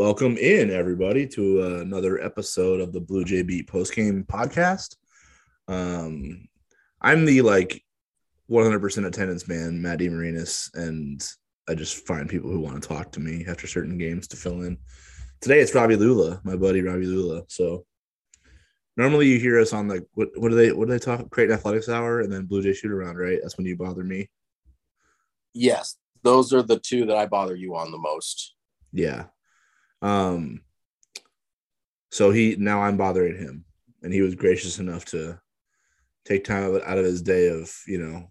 Welcome in, everybody, to uh, another episode of the Bluejay Beat postgame podcast. Um, I'm the like 100% attendance man, Matt DeMarinis, and I just find people who want to talk to me after certain games to fill in. Today it's Ravi Lulla, my buddy Ravi Lulla. So normally you hear us on the what, what do they what do they talk Creighton Athletics Hour and then Blue Jay Shoot Around, right? That's when you bother me. Yes, those are the two that I bother you on the most. Yeah. Um so he now I'm bothering him and he was gracious enough to take time out of his day of, you know,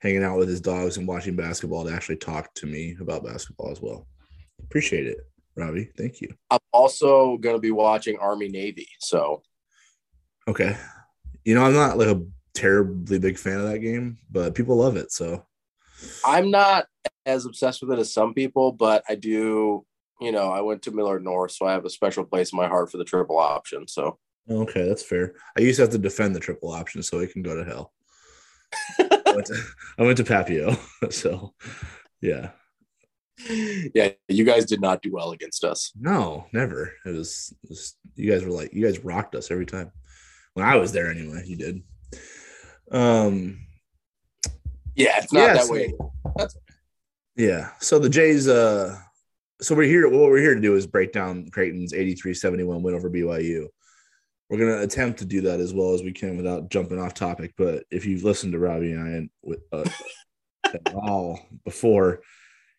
hanging out with his dogs and watching basketball to actually talk to me about basketball as well. Appreciate it, Ravi. Thank you. I'm also going to be watching Army Navy. So, okay. You know, I'm not like a terribly big fan of that game, but people love it. So, I'm not as obsessed with it as some people, but I do. You know, I went to Millard North, so I have a special place in my heart for the triple option. So, okay, that's fair. I used to have to defend the triple option, so it can go to hell. I, went to, I went to Papio, so yeah, yeah. You guys did not do well against us. No, never. It was, it was you guys were like you guys rocked us every time. When I was there, anyway, you did. Um, yeah, it's not Yeah, that so- way. That's Yeah. So the Jays, uh, so we're here. What we're here to do is break down Creighton's 83 71 win over BYU. We're going to attempt to do that as well as we can without jumping off topic. But if you've listened to Ravi and I with, uh, at all before,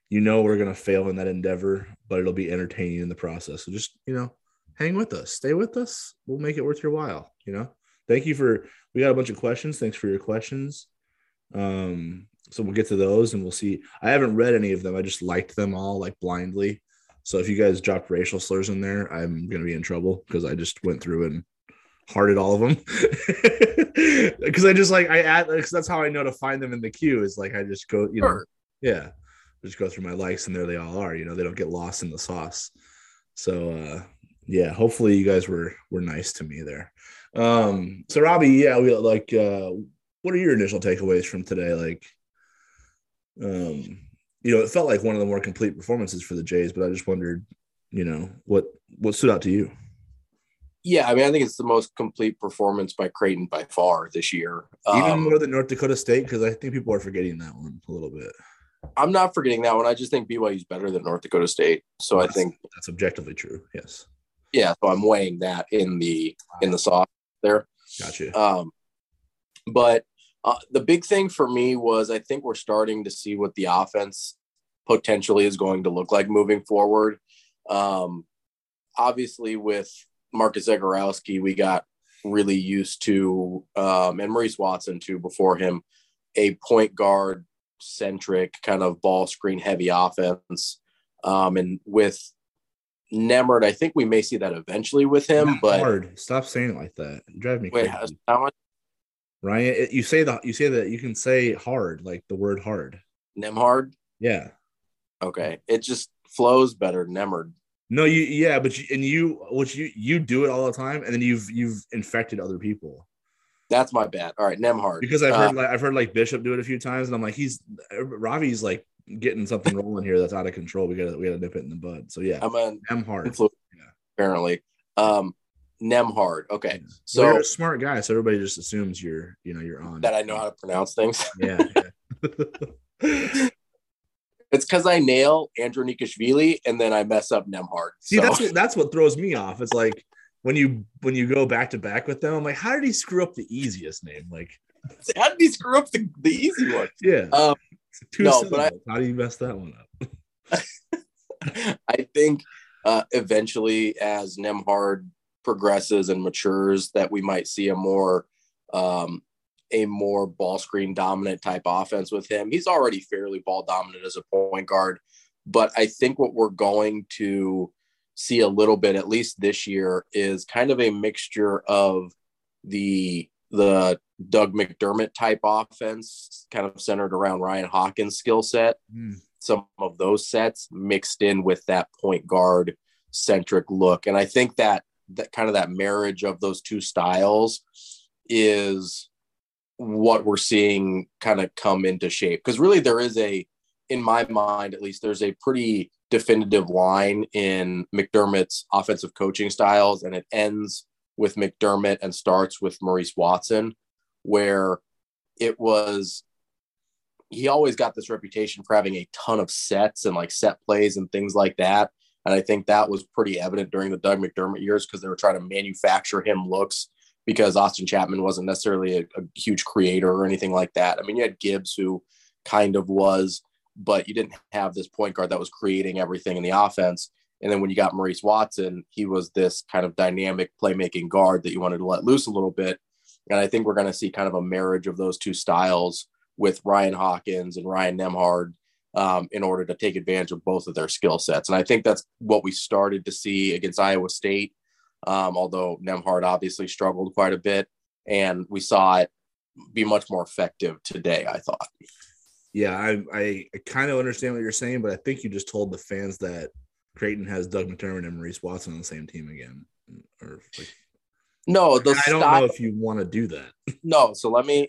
you know we're going to fail in that endeavor, but it'll be entertaining in the process. So just, you know, hang with us, stay with us. We'll make it worth your while, you know? Thank you for, we got a bunch of questions. Thanks for your questions. Um, so we'll get to those and we'll see. I haven't read any of them. I just liked them all like blindly. So if you guys dropped racial slurs in there, I'm gonna be in trouble because I just went through and hearted all of them. Because I just like I add because that's how I know to find them in the queue is like I just go, you know, Sure. yeah, just go through my likes and there they all are. You know, they don't get lost in the sauce. So uh yeah, hopefully you guys were were nice to me there. Um so Ravi, yeah, we like uh what are your initial takeaways from today? Like um you know, it felt like one of the more complete performances for the Jays, but I just wondered, you know, what what stood out to you? yeah. I mean, I think it's the most complete performance by Creighton by far this year. Even Um, more than North Dakota State, because I think people are forgetting that one a little bit. I'm not forgetting that one. I just think BYU is better than North Dakota State. So I think That's objectively true. Yes. yeah, so I'm weighing that in the in the soft there. Gotcha. Um, but uh, the big thing for me was I think we're starting to see what the offense potentially is going to look like moving forward. Um, obviously, with Marcus Zegarowski, we got really used to, um, and Maurice Watson too before him, a point guard centric kind of ball screen heavy offense. Um, and with Nemert, I think we may see that eventually with him, Not but hard. Stop saying it like that. Drive me wait, crazy. how much Ryan, it- you say that you say that you can say hard, like the word hard. Nemhard? Yeah. Okay, it just flows better. Nemard. No, you yeah, but you, and you which you you do it all the time, and then you've you've infected other people That's my bad. All right, Nemhard. because I've Uh, heard like I've heard like Bishop do it a few times, and I'm like he's Ravi's like getting something rolling here that's out of control. We gotta we gotta nip it in the bud. So yeah, I'm an M hard. Yeah. apparently. Um, Nemhard. Okay, So you're a smart guy, so everybody just assumes you're you know you're on that I know how to pronounce things. Yeah. yeah. It's because I nail Andrew Nikashvili and then I mess up Nemhard. See, so, that's what, that's what throws me off. It's like when you when you go back to back with them, I'm like, how did he screw up the easiest name? Like, how did he screw up the, the easy one? yeah, Um, two no, but I- how do you mess that one up? I think uh, eventually, as Nemhard progresses and matures, that we might see a more um, a more ball screen dominant type offense with him. He's already fairly ball dominant as a point guard, but I think what we're going to see a little bit, at least this year, is kind of a mixture of the the Doug McDermott type offense, kind of centered around Ryan Hawkins' skill set Hmm. some of those sets mixed in with that point guard centric look. And I think that that kind of that marriage of those two styles is what we're seeing kind of come into shape. Because really there is a, in my mind at least, there's a pretty definitive line in McDermott's offensive coaching styles, and it ends with McDermott and starts with Maurice Watson, where it was he always got this reputation for having a ton of sets and like set plays and things like that. And I think that was pretty evident during the Doug McDermott years because they were trying to manufacture him looks because Austin Chatman wasn't necessarily a, a, huge creator or anything like that. I mean, you had Gibbs who kind of was, but you didn't have this point guard that was creating everything in the offense. And then when you got Maurice Watson, he was this kind of dynamic playmaking guard that you wanted to let loose a little bit. And I think we're going to see kind of a marriage of those two styles with Ryan Hawkins and Ryan Nembhard um, in order to take advantage of both of their skill sets. And I think that's what we started to see against Iowa State, um, although Nemhard obviously struggled quite a bit. And we saw it be much more effective today, I thought. Yeah, I, I kind of understand what you're saying, but I think you just told the fans that Creighton has Doug McDermott and Maurice Watson on the same team again. Or like, no, the I don't style, know if you want to do that. No, so let me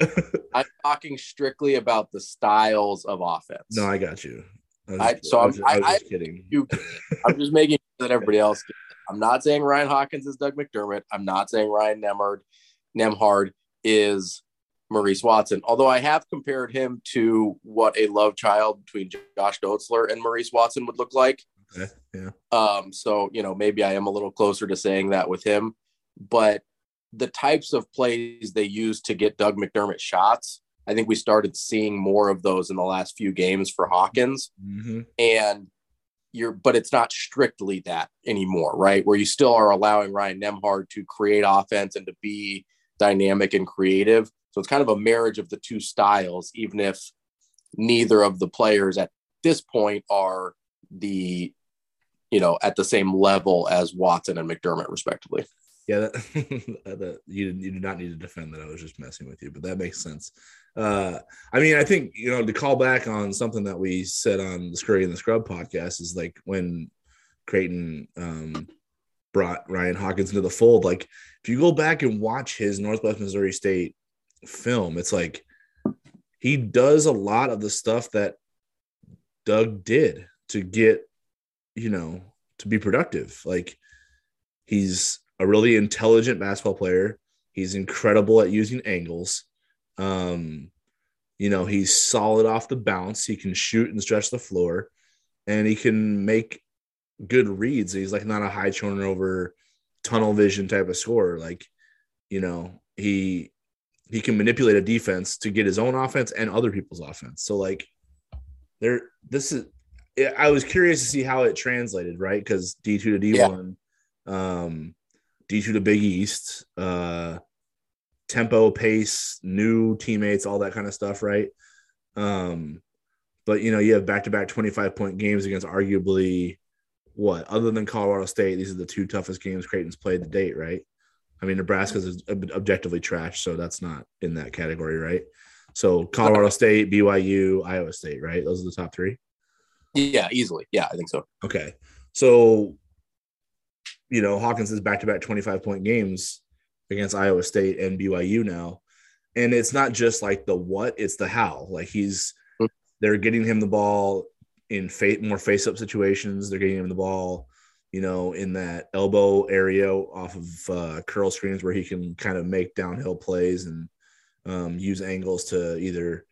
I'm talking strictly about the styles of offense. No, I got you. I I, so I'm, I, I, kidding. You, I'm just making sure that everybody else. I'm not saying Ryan Hawkins is Doug McDermott. I'm not saying Ryan Nemhard, Nembhard is Maurice Watson. Although I have compared him to what a love child between Josh Dotzler and Maurice Watson would look like. Okay. Yeah. Um. So you know, maybe I am a little closer to saying that with him, but the types of plays they use to get Doug McDermott shots, I think we started seeing more of those in the last few games for Hawkins. Mm-hmm. And you're, but it's not strictly that anymore, right? Where you still are allowing Ryan Nemhard to create offense and to be dynamic and creative. So it's kind of a marriage of the two styles, even if neither of the players at this point are the, you know, at the same level as Watson and McDermott, respectively. Yeah, that, that, you you do not need to defend that. I was just messing with you, but that makes sense. Uh, I mean, I think you know to call back on something that we said on the Scurry and the Scrub podcast is like when Creighton um, brought Ryan Hawkins into the fold. Like, if you go back and watch his Northwest Missouri State film, it's like he does a lot of the stuff that Doug did to get, you know, to be productive. Like, he's a really intelligent basketball player. He's incredible at using angles. Um, you know, he's solid off the bounce. He can shoot and stretch the floor, and he can make good reads. He's like not a high turnover, tunnel vision type of scorer. Like, you know, he he can manipulate a defense to get his own offense and other people's offense. So like, there, this is. I was curious to see how it translated, right? Because D two to D one, yeah. um, D2 to Big East, uh, tempo, pace, new teammates, all that kind of stuff, right? Um, but you know, you have back to back 25 point games against arguably what, other than Colorado State, these are the two toughest games Creighton's played to date, right? I mean, Nebraska's is objectively trash, so that's not in that category, right? So Colorado State, BYU, Iowa State, right? Those are the top three. Yeah, easily. Yeah, I think so. Okay. So you know, Hawkins is back to back 25 point games against Iowa State and BYU now. And it's not just like the what, it's the how. Like he's, they're getting him the ball in face, more face up situations. They're getting him the ball, you know, in that elbow area off of uh, curl screens where he can kind of make downhill plays and um, use angles to either,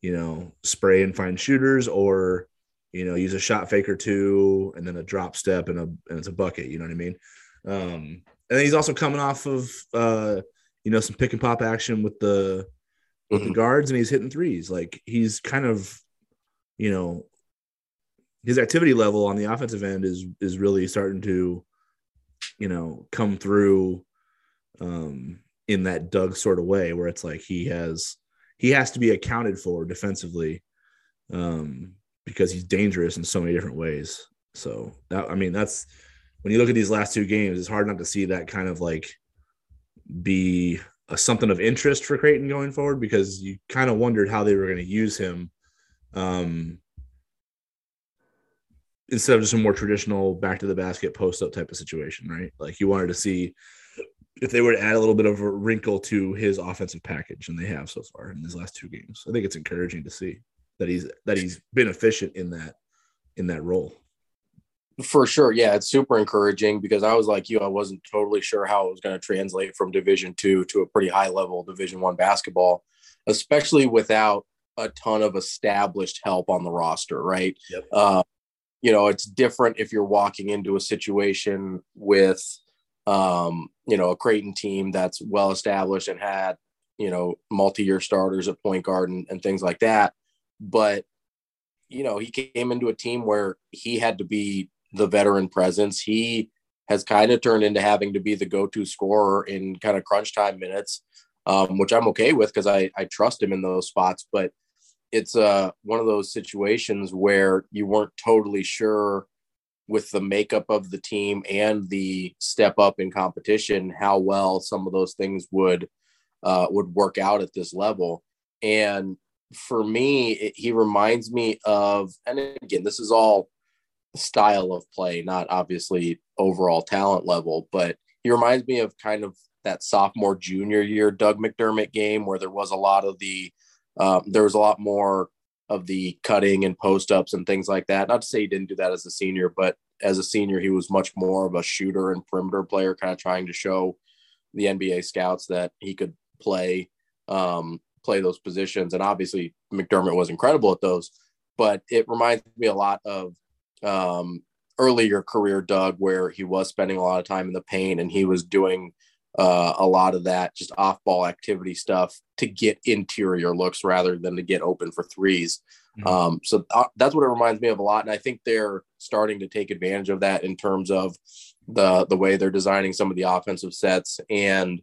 you know, spray and find shooters or you know, use a shot fake or two and then a drop step and a and it's a bucket. You know what I mean? Um, and he's also coming off of uh, you know, some pick and pop action with the with mm-hmm. the guards and he's hitting threes. Like he's kind of, you know, his activity level on the offensive end is is really starting to, you know, come through um in that Doug sort of way where it's like he has he has to be accounted for defensively um because he's dangerous in so many different ways. So that I mean that's when you look at these last two games, it's hard not to see that kind of like be a, something of interest for Creighton going forward because you kind of wondered how they were going to use him um, instead of just a more traditional back to the basket post up type of situation, right? Like you wanted to see if they were to add a little bit of a wrinkle to his offensive package, and they have so far in these last two games. I think it's encouraging to see that he's that he's been efficient in that in that role. For sure. Yeah, it's super encouraging because I was like you, I wasn't totally sure how it was going to translate from division two to a pretty high level division one basketball, especially without a ton of established help on the roster, right? Yep. Uh, you know, it's different if you're walking into a situation with, um, you know, a Creighton team that's well established and had, you know, multi year starters at point guard and, and things like that. But, you know, he came into a team where he had to be the veteran presence. He has kind of turned into having to be the go to scorer in kind of crunch time minutes, um, which I'm okay with because I, I trust him in those spots. But it's uh, one of those situations where you weren't totally sure with the makeup of the team and the step up in competition how well some of those things would uh, would work out at this level and for me it, he reminds me of and again this is all style of play not obviously overall talent level but he reminds me of kind of that sophomore junior year doug mcdermott game where there was a lot of the um, there was a lot more of the cutting and post ups and things like that. Not to say he didn't do that as a senior, but as a senior, he was much more of a shooter and perimeter player, kind of trying to show the NBA scouts that he could play um, play those positions. And obviously, McDermott was incredible at those. But it reminds me a lot of um, earlier career Doug, where he was spending a lot of time in the paint and he was doing uh, a lot of that just off ball activity stuff to get interior looks rather than to get open for 3s mm-hmm. um, so th- uh, that's what it reminds me of a lot. And I think they're starting to take advantage of that in terms of the, the way they're designing some of the offensive sets. And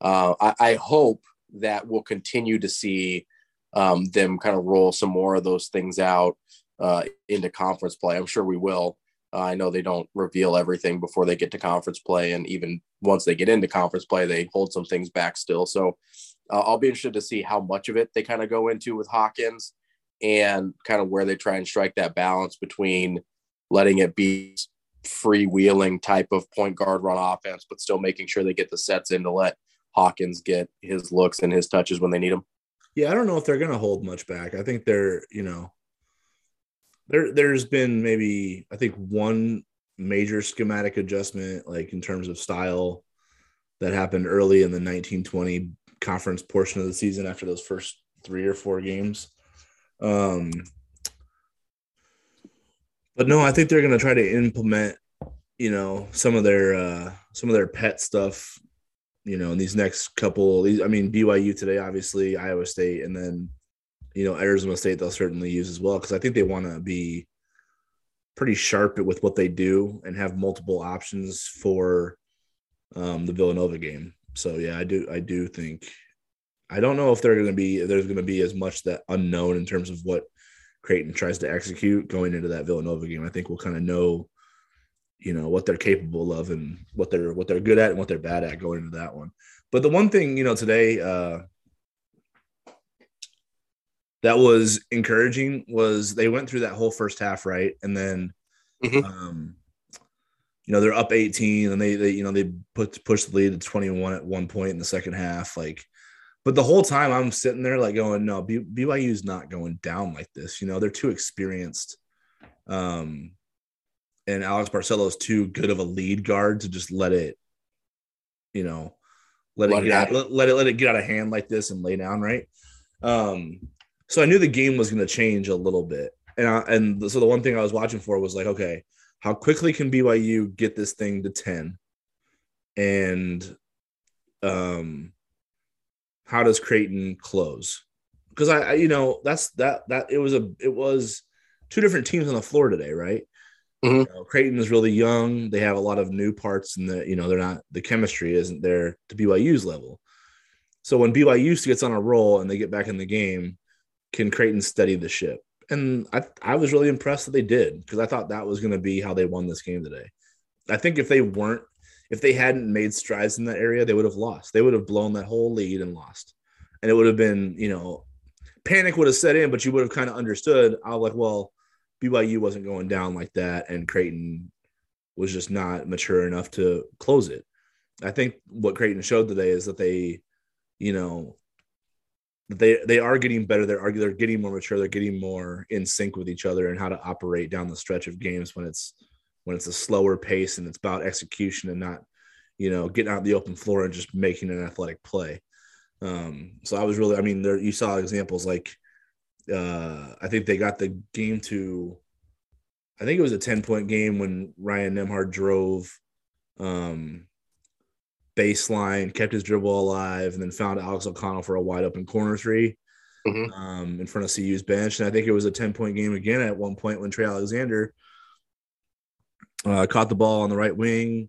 uh, I, I, hope that we'll continue to see um, them kind of roll some more of those things out uh, into conference play. I'm sure we will. Uh, I know they don't reveal everything before they get to conference play, and even once they get into conference play, they hold some things back still. So uh, I'll be interested to see how much of it they kind of go into with Hawkins, and kind of where they try and strike that balance between letting it be freewheeling type of point guard run offense, but still making sure they get the sets in to let Hawkins get his looks and his touches when they need them. Yeah, I don't know if they're going to hold much back. I think they're, you know, there there's been maybe I think one major schematic adjustment, like in terms of style, that happened early in the 1920 conference portion of the season after those first three or four games. Um, but no, I think they're going to try to implement, you know, some of their uh, some of their pet stuff, you know, in these next couple. These, I mean, BYU today, obviously, Iowa State, and then you know, Arizona State they'll certainly use as well because I think they want to be pretty sharp with what they do and have multiple options for um, the Villanova game. So yeah, I do I do think I don't know if they're going to be there's going to be as much that unknown in terms of what Creighton tries to execute going into that Villanova game. I think we'll kind of know you know what they're capable of and what they're what they're good at and what they're bad at going into that one. But the one thing, you know, today uh that was encouraging was they went through that whole first half right, and then mm-hmm. um, you know they're up 18 and they they you know they put push the lead to 21 at one point in the second half like but the whole time i'm sitting there like going no B- byu's not going down like this you know they're too experienced um and alex Barcelo is too good of a lead guard to just let it you know let, let it, get out, let, let it let it get out of hand like this and lay down right um so I knew the game was going to change a little bit. And I, and so the one thing I was watching for was like, okay, how quickly can BYU get this thing to 10? And um how does Creighton close? Because I, I, you know, that's that that it was a it was two different teams on the floor today, right? Mm-hmm. You know, Creighton is really young. They have a lot of new parts, and the you know they're not the chemistry isn't there to BYU's level. So when BYU gets on a roll and they get back in the game, can Creighton steady the ship? And I, I was really impressed that they did because I thought that was going to be how they won this game today. I think if they weren't, if they hadn't made strides in that area, they would have lost. They would have blown that whole lead and lost. And it would have been, you know, panic would have set in, but you would have kind of understood. I was like, well, BYU wasn't going down like that, and Creighton was just not mature enough to close it. I think what Creighton showed today is that they, you know, they they are getting better. They're they're getting more mature. They're getting more in sync with each other and how to operate down the stretch of games when it's when it's a slower pace and it's about execution and not you know getting out the open floor and just making an athletic play. Um, so I was really, I mean, there you saw examples like uh, I think they got the game to, I think it was a ten point game when Ryan Nembhard drove. Um, baseline, kept his dribble alive, and then found Alex O'Connell for a wide open corner 3 Mhm. um, in front of CU's bench. And I think it was a 10 point game again at one point when Trey Alexander uh, caught the ball on the right wing,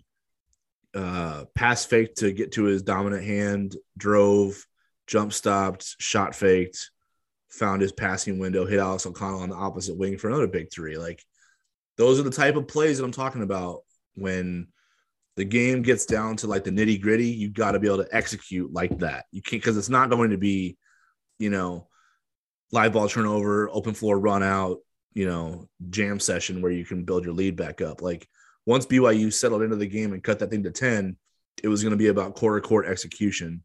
uh, pass faked to get to his dominant hand, drove, jump stopped, shot faked, found his passing window, hit Alex O'Connell on the opposite wing for another big three. Like those are the type of plays that I'm talking about when the game gets down to like the nitty gritty, you got to be able to execute like that. You can't because it's not going to be, you know, live ball turnover, open floor run out, you know, jam session where you can build your lead back up. Like once BYU settled into the game and cut that thing to 10, it was going to be about quarter court execution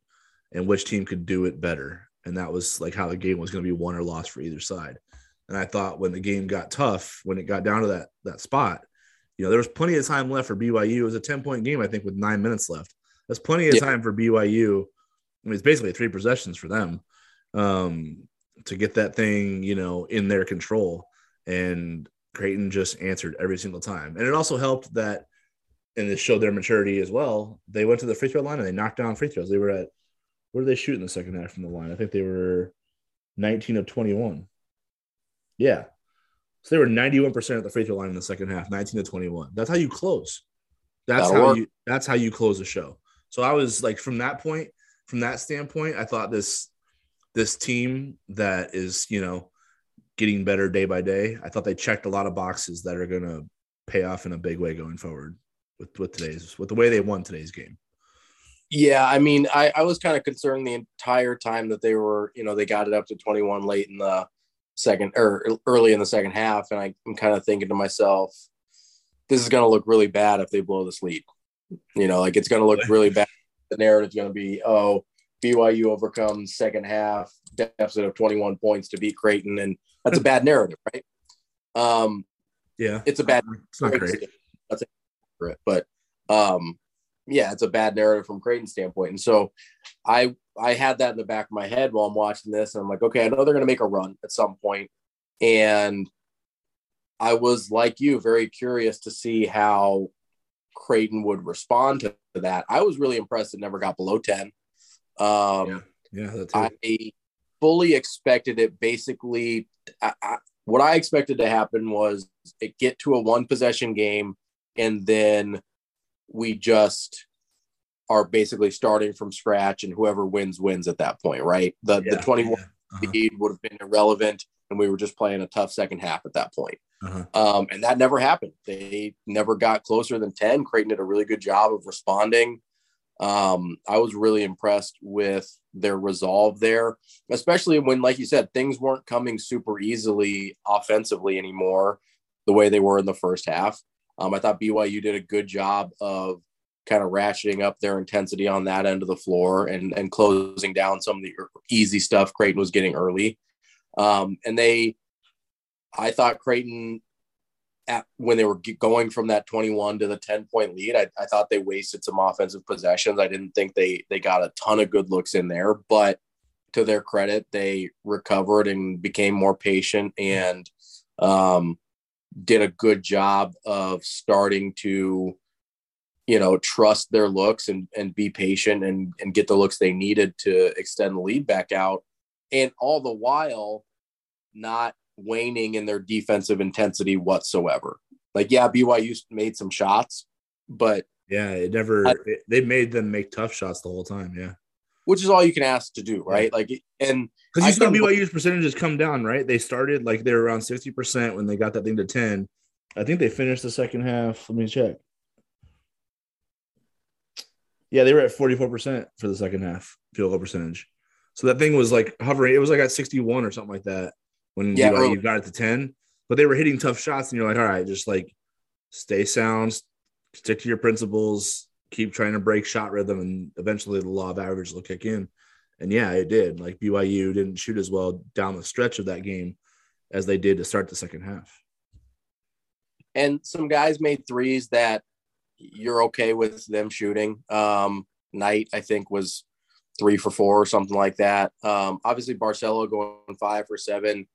and which team could do it better. And that was like how the game was going to be won or lost for either side. And I thought when the game got tough, when it got down to that that spot, you know, there was plenty of time left for BYU. It was a 10 point game, I think, with nine minutes left. That's plenty of Yeah. time for BYU. I mean, it's basically three possessions for them um, to get that thing, you know, in their control. And Creighton just answered every single time. And it also helped that, and it showed their maturity as well. They went to the free throw line and they knocked down free throws. They were at, where did they shoot in the second half from the line? I think they were 19 of 21. Yeah. So they were 91% at the free throw line in the second half, 19 to 21. That's how you close. That's That'll how work. you that's how you close a show. So I was like from that point, from that standpoint, I thought this this team that is, you know, getting better day by day, I thought they checked a lot of boxes that are gonna pay off in a big way going forward with with today's with the way they won today's game. Yeah, I mean, I, I was kind of concerned the entire time that they were, you know, they got it up to 21 late in the second or early in the second half. And I, I'm kind of thinking to myself, this is going to look really bad if they blow this lead. You know, like it's going to look really bad. The narrative's going to be, oh, BYU overcomes second half deficit of 21 points to beat Creighton. And that's a bad narrative, right? Um, Yeah. it's a bad It's not great. That's accurate, but um, yeah, it's a bad narrative from Creighton's standpoint. And so I I had that in the back of my head while I'm watching this, and I'm like, okay, I know they're going to make a run at some point, and I was like you, very curious to see how Creighton would respond to that. I was really impressed it never got below ten. Um, Yeah, that's I fully expected it. Basically, I, I, what I expected to happen was it get to a one possession game, and then we just are basically starting from scratch, and whoever wins wins at that point, right? The the twenty one Uh-huh, lead would have been irrelevant, and we were just playing a tough second half at that point. uh-huh. Um, and that never happened. They never got closer than 10. Creighton did a really good job of responding. Um, I was really impressed with their resolve there, especially when, like you said, things weren't coming super easily offensively anymore the way they were in the first half. Um, I thought BYU did a good job of kind of ratcheting up their intensity on that end of the floor and, and closing down some of the easy stuff Creighton was getting early. Um, and they, I thought Creighton at when they were going from that 21 to the 10 point lead, I, I thought they wasted some offensive possessions. I didn't think they they got a ton of good looks in there, but to their credit, they recovered and became more patient and um, did a good job of starting to, you know, trust their looks and and be patient and and get the looks they needed to extend the lead back out, and all the while not waning in their defensive intensity whatsoever. Like, yeah, BYU made some shots, but Yeah, it never. I- it- they made them make tough shots the whole time. Yeah, which is all you can ask to do, right? Like, and because you saw BYU's percentages come down. Right, they started like they were around sixty percent when they got that thing to ten. I think they finished the second half. Let me check. Yeah, they were at forty four percent for the second half field goal percentage. So that thing was like hovering. It was like at sixty one or something like that when Yeah, BYU uh, early. got it to ten. But they were hitting tough shots, and you're like, all right, just like stay sound, stick to your principles, keep trying to break shot rhythm, and eventually the law of averages will kick in. And yeah, it did. Like BYU didn't shoot as well down the stretch of that game as they did to start the second half. And some guys made threes that you're okay with them shooting. Um, Knight, I think, was three for four or something like that. Um, obviously, Barcelo going five for seven.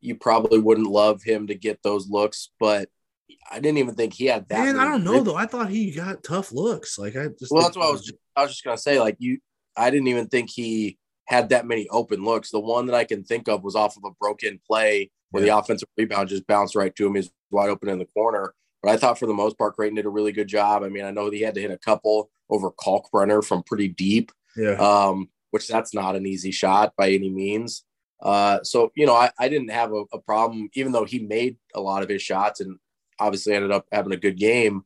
You probably wouldn't love him to get those looks, but I didn't even think he had that. Man, I don't know though. I thought he got tough looks. Like I just well, that's what I was. I was just gonna say. Like you, I didn't even think he had that many open looks. The one that I can think of was off of a broken play where yeah. the offensive rebound just bounced right to him. He's wide open in the corner. But I thought for the most part, Creighton did a really good job. I mean, I know he had to hit a couple over Kalkbrenner from pretty deep. Yeah. Um, which that's not an easy shot by any means. Uh, so you know, I, I didn't have a, a, problem, even though he made a lot of his shots and obviously ended up having a good game.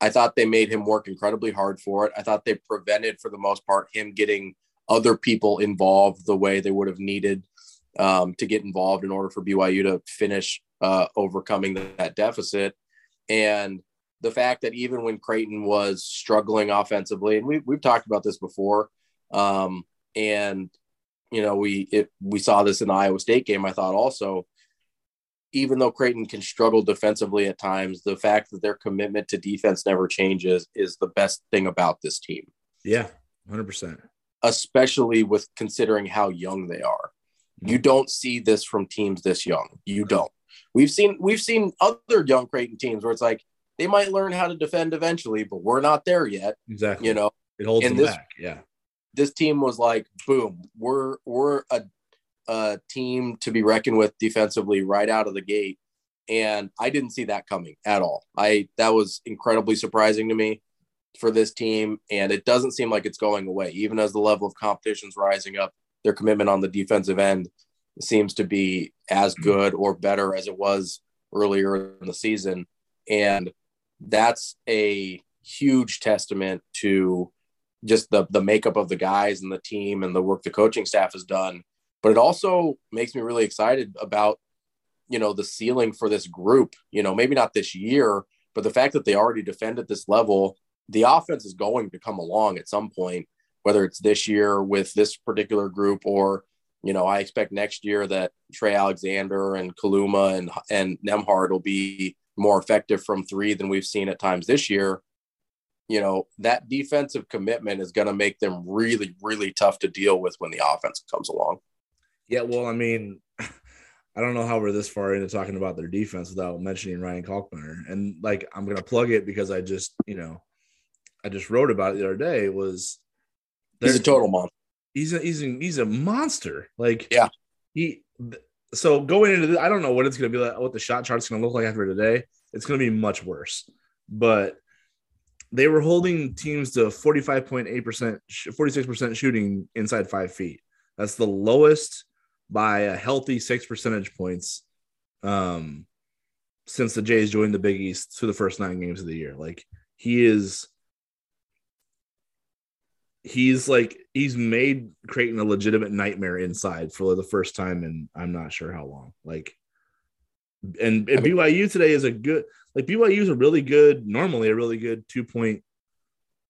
I thought they made him work incredibly hard for it. I thought they prevented, for the most part, him getting other people involved the way they would have needed um, to get involved in order for BYU to finish uh, overcoming that deficit. And the fact that even when Creighton was struggling offensively, and we, we've talked about this before, um, and you know we it, we saw this in the Iowa State game. I thought also, even though Creighton can struggle defensively at times, the fact that their commitment to defense never changes is the best thing about this team. Yeah, hundred percent. Especially with considering how young they are, you mm-hmm. don't see this from teams this young. You don't. We've seen we've seen other young Creighton teams where it's like they might learn how to defend eventually, but we're not there yet. Exactly. You know, it holds them this, back. Yeah this team was like, boom, we're we're a, a team to be reckoned with defensively right out of the gate, and I didn't see that coming at all. I that was incredibly surprising to me for this team, and it doesn't seem like it's going away. Even as the level of competition is rising up, their commitment on the defensive end seems to be as mm-hmm. good or better as it was earlier in the season, and that's a huge testament to just the the makeup of the guys and the team and the work the coaching staff has done. But it also makes me really excited about you know the ceiling for this group. You know, maybe not this year, but the fact that they already defend at this level, the offense is going to come along at some point, whether it's this year with this particular group or you know, I expect next year that Trey Alexander and Kaluma and and Nembhard will be more effective from three than we've seen at times this year you know, that defensive commitment is going to make them really, really tough to deal with when the offense comes along. Yeah, well, I mean, I don't know how we're this far into talking about their defense without mentioning Ryan Kalkbrenner. And like, I'm going to plug it because I just, you know, I just wrote about it the other day. Was he's a total monster. He's a he's a, he's a monster. Like, yeah, he. So going into this, I don't know what it's going to be like. What the shot chart's going to look like after today. It's going to be much worse. But they were holding teams to 45.8%, 46% shooting inside five feet. That's the lowest by a healthy six percentage points um, since the Jays joined the Big East to the first nine games of the year. Like he is, he's like, he's made Creighton a legitimate nightmare inside for the first time in I'm not sure how long. Like, and, and BYU today is a good like BYU is a really good, normally a really good two point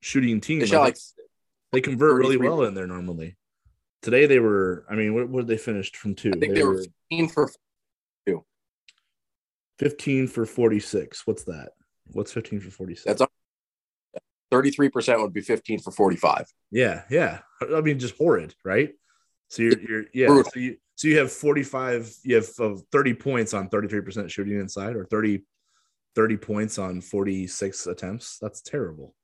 shooting team. They, like, they convert really well in there normally. Today they were, I mean, what, what they finished from two? I think they, they were 15 for two. 15 for 46. What's that? What's 15 for 46? That's 33% would be 15 for 45. Yeah, yeah. I mean, just horrid, right? So you're, you're yeah. So you, so you have 45, you have uh, 30 points on 33% shooting inside or 30 30 points on 46 attempts. That's terrible.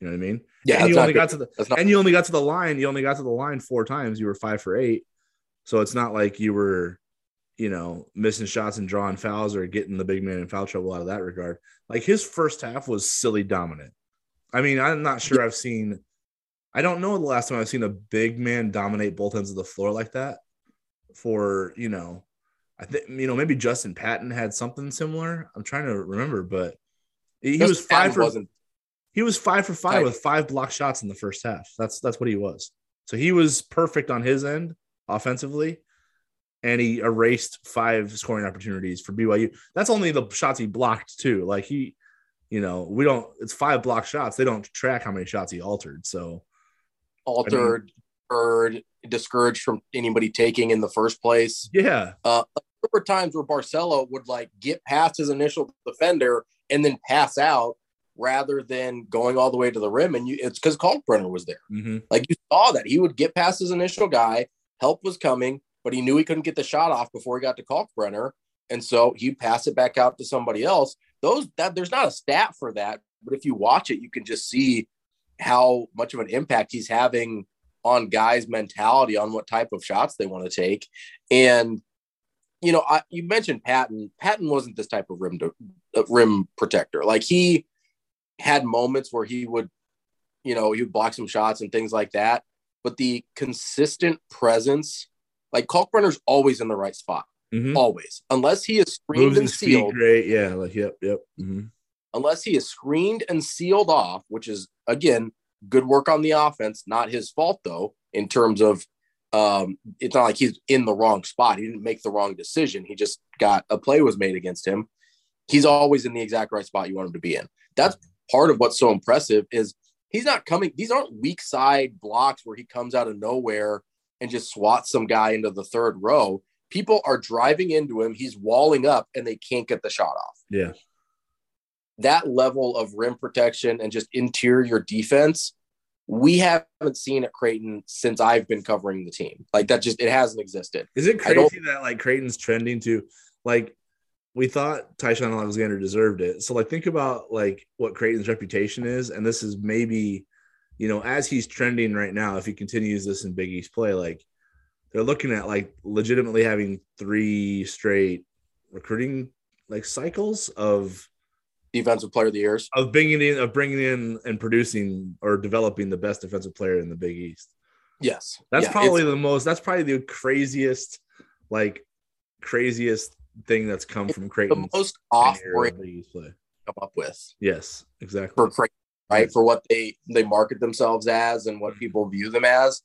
You know what I mean? Yeah. And you only got to the not- and you only got to the line. You only got to the line four times. You were five for eight. So it's not like you were, you know, missing shots and drawing fouls or getting the big man in foul trouble out of that regard. Like his first half was silly dominant. I mean, I'm not sure I've seen I don't know the last time I've seen a big man dominate both ends of the floor like that for, you know, I think you know maybe Justin Patton had something similar. I'm trying to remember, but he, was five for wasn't he was five for five with five block shots in the first half. That's that's what he was. So he was perfect on his end offensively, and he erased five scoring opportunities for BYU. That's only the shots he blocked too. Like he, you know, we don't. It's five block shots. They don't track how many shots he altered. So altered, heard discouraged from anybody taking in the first place. Yeah. Uh, there were times where Barcelo would like get past his initial defender and then pass out rather than going all the way to the rim. And you, it's because Kalkbrenner was there. Mm-hmm. Like you saw that he would get past his initial guy, help was coming, but he knew he couldn't get the shot off before he got to Kalkbrenner. And so he'd pass it back out to somebody else. Those that there's not a stat for that, but if you watch it, you can just see how much of an impact he's having on guys' mentality on what type of shots they want to take. And you know, I, you mentioned Patton. Patton wasn't this type of rim to, uh, rim protector. Like he had moments where he would, you know, he would block some shots and things like that. But the consistent presence, like Kalkbrenner's always in the right spot, Mm-hmm. always, unless he is screened Moves and sealed. great. Yeah. Like, yep. Yep. Mm-hmm. unless he is screened and sealed off, which is again good work on the offense, not his fault though, in terms of um, it's not like he's in the wrong spot. He didn't make the wrong decision. He just got a play was made against him. He's always in the exact right spot you want him to be in. That's part of what's so impressive is he's not coming. These aren't weak side blocks where he comes out of nowhere and just swats some guy into the third row. People are driving into him. He's walling up and they can't get the shot off Yeah. that level of rim protection and just interior defense, we haven't seen at Creighton since I've been covering the team. Like that just it hasn't existed. Is it crazy that like Creighton's trending to like we thought Ty-Shon Alexander deserved it. So like think about like what Creighton's reputation is, and this is maybe, you know, as he's trending right now, if he continues this in Big East play, like they're looking at like legitimately having three straight recruiting like cycles of Defensive player of the years. of bringing in of bringing in and producing or developing the best defensive player in the Big East. Yes. That's Yeah, probably the most. That's probably the craziest, like craziest thing that's come from Creighton. the most off break play. come up with Yes, exactly. for Creighton, right? Yes. For what they they market themselves as and what people view them as.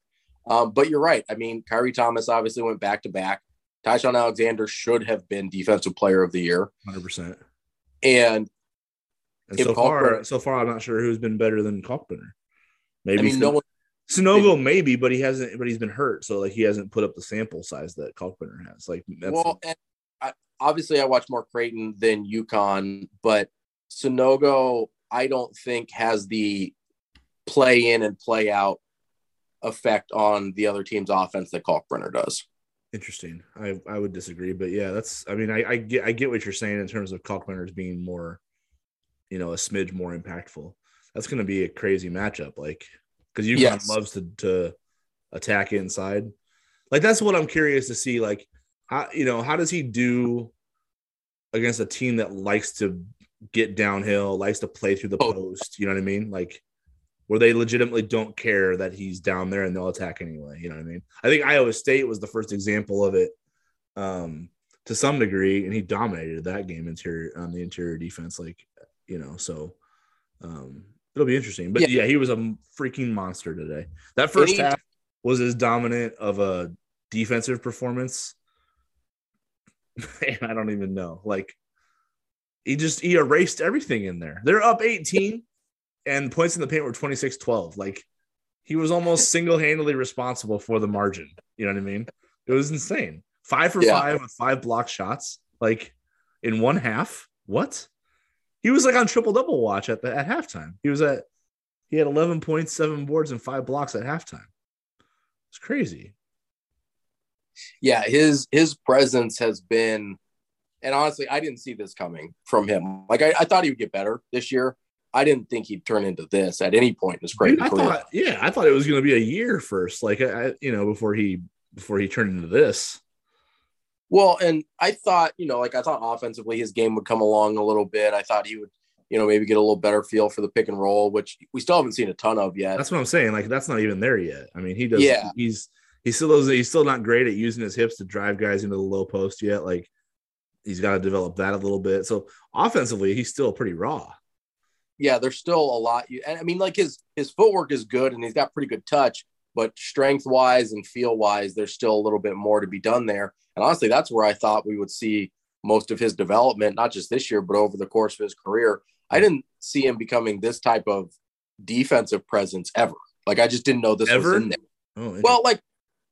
Um, but you're right. I mean, Khyri Thomas obviously went back to back. Ty-Shon Alexander should have been defensive player of the year. Hundred percent. And And so far, so far, I'm not sure who's been better than Kalkbrenner. Maybe I mean, no one maybe, but he hasn't. But he's been hurt, so like he hasn't put up the sample size that Kalkbrenner has. Like that's well, and obviously, I watch more Creighton than UConn, but Sanogo, I don't think has the play in and play out effect on the other team's offense that Kalkbrenner does. interesting. I I would disagree, but yeah, that's. I mean, I, I get I get what you're saying in terms of Kalkbrenner's being more, you know, a smidge more impactful. That's going to be a crazy matchup, like because UConn Yes. loves to to attack inside. Like that's what I'm curious to see. Like, how you know how does he do against a team that likes to get downhill, likes to play through the Oh. post? You know what I mean? Like where they legitimately don't care that he's down there and they'll attack anyway. You know what I mean? I think Iowa State was the first example of it um, to some degree, and he dominated that game interior on the interior defense. Like, you know, so um, it'll be interesting. But yeah. Yeah. he was a freaking monster today. That first half was as dominant of a defensive performance. and I don't even know. Like, he just he erased everything in there. They're up 18 and points in the paint were 26 12. Like he was almost single handedly responsible for the margin. You know what I mean? It was insane. Five for Yeah. five with five block shots, like in one half. What? He was like on triple double watch at the at halftime. He was at he had 11 points, seven boards, and five blocks at halftime. It's crazy. Yeah, his his presence has been, and honestly, I didn't see this coming from him. Like I, I thought he would get better this year. I didn't think he'd turn into this at any point in his Dude, I career. thought, yeah, I thought it was going to be a year first, like I, I- you know, before he before he turned into this. Well, and I thought, you know, like I thought offensively his game would come along a little bit. I thought he would, you know, maybe get a little better feel for the pick and roll, which we still haven't seen a ton of yet. That's what I'm saying. Like that's not even there yet. I mean, he does. Yeah. he's he still does. He's still not great at using his hips to drive guys into the low post yet. Like he's got to develop that a little bit. So offensively, he's still pretty raw. yeah, there's still a lot. You I mean, like his his footwork is good and he's got pretty good touch, but strength wise and feel wise, there's still a little bit more to be done there. And honestly, that's where I thought we would see most of his development, not just this year, but over the course of his career. I didn't see him becoming this type of defensive presence ever. Like I just didn't know this Ever? was in there. Oh, Well, like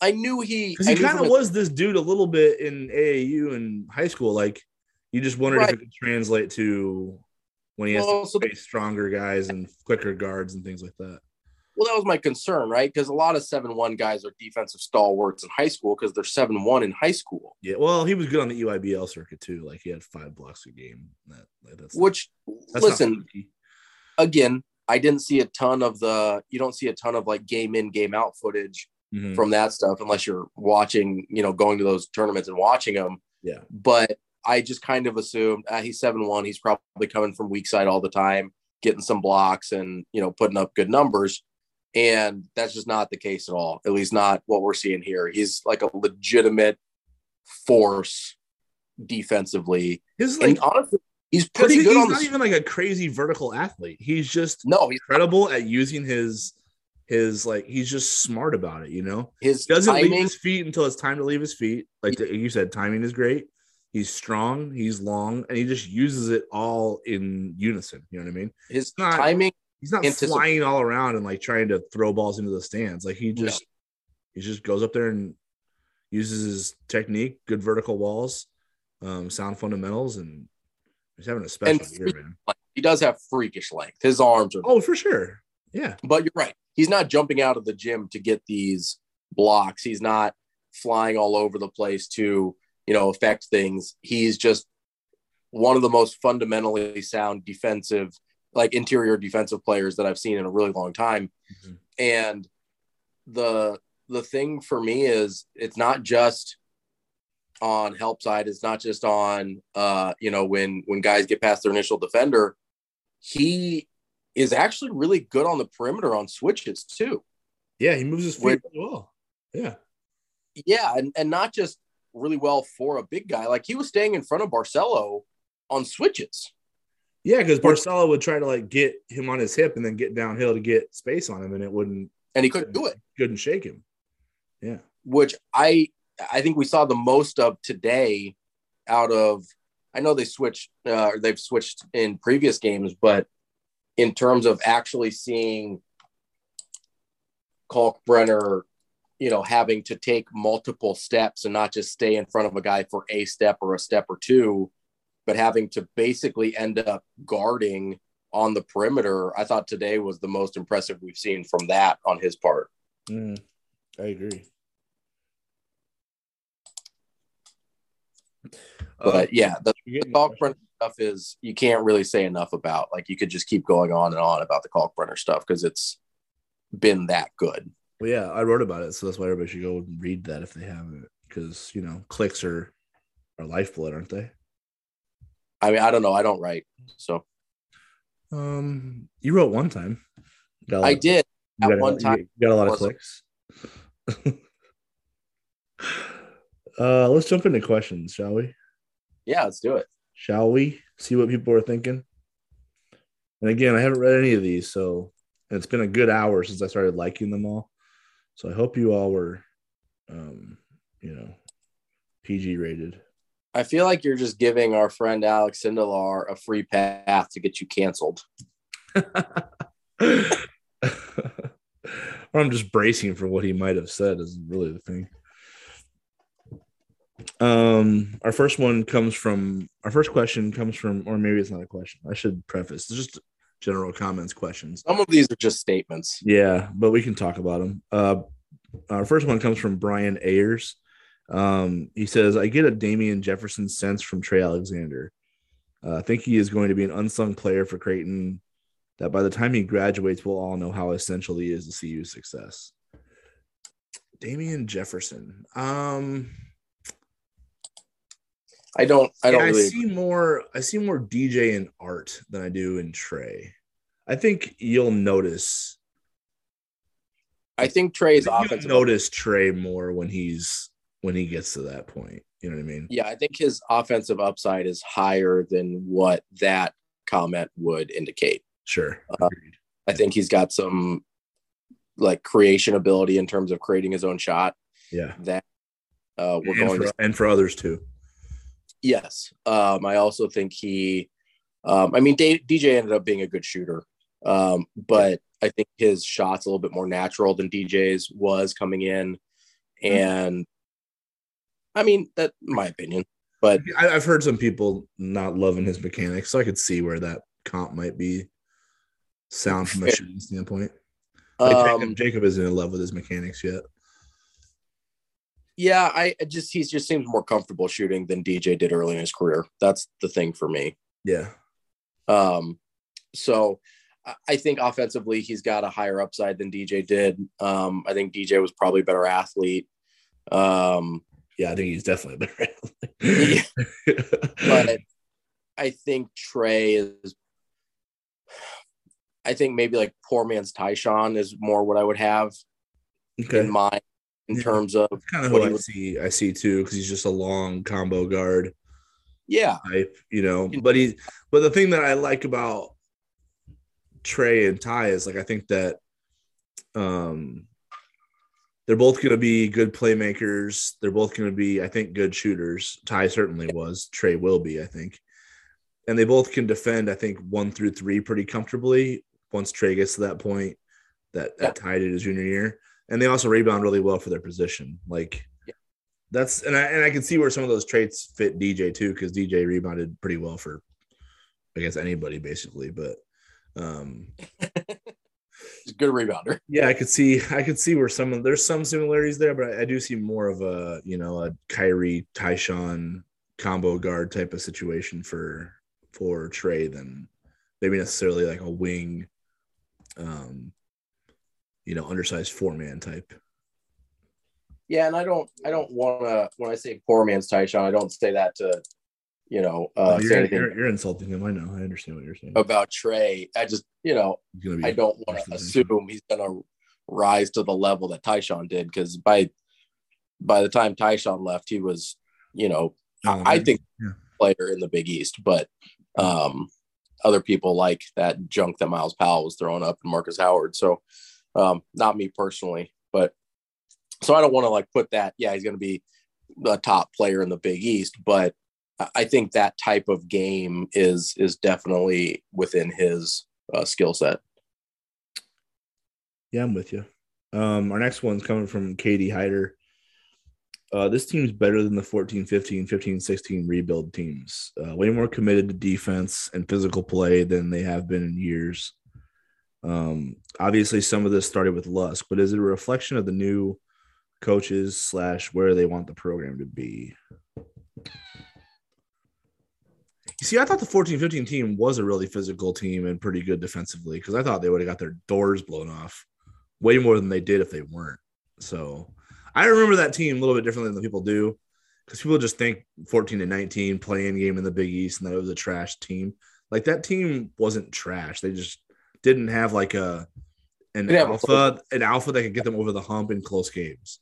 I knew he because he kind of was this dude a little bit in AAU and high school. Like you just wondered if it could translate to when he has Well, to so- face stronger guys and quicker guards and things like that. Well, that was my concern, right? Because a lot of seven one guys are defensive stalwarts in high school because they're seven one in high school. Yeah, well, he was good on the EYBL circuit too. Like he had five blocks a game. That like, that's Which, that's listen, again, I didn't see a ton of the. You don't see a ton of like game in, game out footage Mhm. from that stuff unless you're watching, you know, going to those tournaments and watching them. Yeah. But I just kind of assumed ah, he's seven one. He's probably coming from weak side all the time, getting some blocks and you know putting up good numbers. And that's just not the case at all. At least not what we're seeing here. He's like a legitimate force defensively. His like and honestly, he's pretty he- good he's on the. not even like a crazy vertical athlete. He's just no, he's incredible at using his his like he's just smart about it, you know. his Doesn't leave his feet until it's time to leave his feet. Like you said, timing is great. He's strong, he's long, and he just uses it all in unison. You know what I mean? His not- timing. He's not flying all around and like trying to throw balls into the stands. Like he just he just goes up there and uses his technique, good vertical walls, um, sound fundamentals, and he's having a special year, man. He does have freakish length. His arms are Oh, for sure. Yeah. But you're right. He's not jumping out of the gym to get these blocks. He's not flying all over the place to, you know, affect things. He's just one of the most fundamentally sound defensive, like interior defensive players that I've seen in a really long time. Mhm. And the the thing for me is it's not just on help side, it's not just on uh, you know, when when guys get past their initial defender, he is actually really good on the perimeter on switches too. Yeah, he moves his feet really well. Yeah. Yeah, and, and not just really well for a big guy. Like he was staying in front of Barcello on switches. Yeah, because Barcello would try to like get him on his hip and then get downhill to get space on him, and it wouldn't And he couldn't do it, couldn't shake him. Yeah. which I I think we saw the most of today out of I know they switched uh, or they've switched in previous games, but in terms of actually seeing Kalkbrenner, you know, having to take multiple steps and not just stay in front of a guy for a step or a step or two, but having to basically end up guarding on the perimeter, I thought today was the most impressive we've seen from that on his part. Mm, I agree. But yeah, the, the get any questions? Kalkbrenner stuff is you can't really say enough about. Like you could just keep going on and on about the Kalkbrenner stuff because it's been that good. Well, yeah, I wrote about it, so that's why everybody should go and read that if they haven't, because you know, clicks are are lifeblood, aren't they? I mean, I don't know. I don't write, so Um, you wrote one time. I of- did you at got a- one you time. Got a lot of clicks. uh, let's jump into questions, shall we? Yeah, let's do it. Shall we see what people are thinking? And again, I haven't read any of these, so it's been a good hour since I started liking them all. So I hope you all were, um, you know, PG rated. I feel like you're just giving our friend Alex Sindelar a free path to get you canceled. or I'm just bracing for what he might have said is really the thing. Um, our first one comes from our first question comes from, or maybe it's not a question. I should preface it's just general comments, questions. Some of these are just statements. Yeah, but we can talk about them. Uh, our first one comes from Brian Ayers. Um, he says, I get a Damien Jefferson sense from Trey Alexander. Uh, I think he is going to be an unsung player for Creighton that by the time he graduates, we'll all know how essential he is to CU's success. Damien Jefferson. Um, I don't. I don't I really. see more. I see more DJ in Art than I do in Trey. I think you'll notice. I think Trey's I think offensive. notice Trey more when he's when he gets to that point. You know what I mean? Yeah, I think his offensive upside is higher than what that comment would indicate. Sure. Uh. I think he's got some like creation ability in terms of creating his own shot Yeah. that uh, we're And going for, to and for others too. Yes. Um, I also think he, um, I mean, D- DJ ended up being a good shooter, um, but I think his shot's a little bit more natural than DJ's was coming in. And I mean, that my opinion. But I, I've heard some people not loving his mechanics, so I could see where that comp might be sound from a shooting standpoint. Like Jacob, um, Jacob isn't in love with his mechanics yet. Yeah, I just he just seems more comfortable shooting than DJ did early in his career. That's the thing for me. Yeah. Um, so I- think offensively he's got a higher upside than DJ did. Um, I think DJ was probably a better athlete. Um, Yeah, I think he's definitely better. Yeah. but I think Trey is. I think maybe like poor man's Ty-Shon is more what I would have okay. in mind in Yeah. terms of kind of what I would- see. I see too because he's just a long combo guard yeah type, you know. But he, but the thing that I like about Trey and Ty is like I think that um they're both going to be good playmakers. They're both going to be, I think, good shooters. Ty certainly was. Trey will be, I think. And they both can defend, I think, one through three pretty comfortably once Trey gets to that point that, that Ty did his junior year. And they also rebound really well for their position. Like Yeah. that's and I and I can see where some of those traits fit DJ too, because DJ rebounded pretty well for I guess anybody basically. But um he's a good rebounder. yeah, I could see I could see where some of there's some similarities there, but I, I do see more of a you know a Khyri Ty-Shon combo guard type of situation for for Trey than maybe necessarily like a wing, um, you know, undersized four man type. Yeah, and I don't I don't want to when I say poor man's Ty-Shon, I don't say that to you know uh, you're, anything you're, you're insulting him. I know. I understand what you're saying. about Trey. I just you know gonna I don't want to assume he's to rise to the level that Ty-Shon did because by by the time Ty-Shon left, he was, you know, Um, I think yeah. player in the Big East, but um, other people like that junk that Myles Powell was throwing up and Marcus Howard. So um, not me personally, but so I don't want to like put that. Yeah, he's going to be the top player in the Big East, but I- think that type of game is is definitely within his uh, skill set. Yeah, I'm with you. Um, our next one's coming from Katie Hyder. Uh, this team's better than the 14 15, 15 16 rebuild teams. Uh, way more committed to defense and physical play than they have been in years. Um, obviously, some of this started with Lusk, but is it a reflection of the new coaches slash where they want the program to be? You see, I thought the 14 15 team was a really physical team and pretty good defensively because I thought they would have got their doors blown off way more than they did if they weren't. So I remember that team a little bit differently than people do because people just think 14 to 19 playing game in the Big East and that it was a trash team. Like that team wasn't trash. They just didn't have like a an alpha, an alpha that could get them over the hump in close games.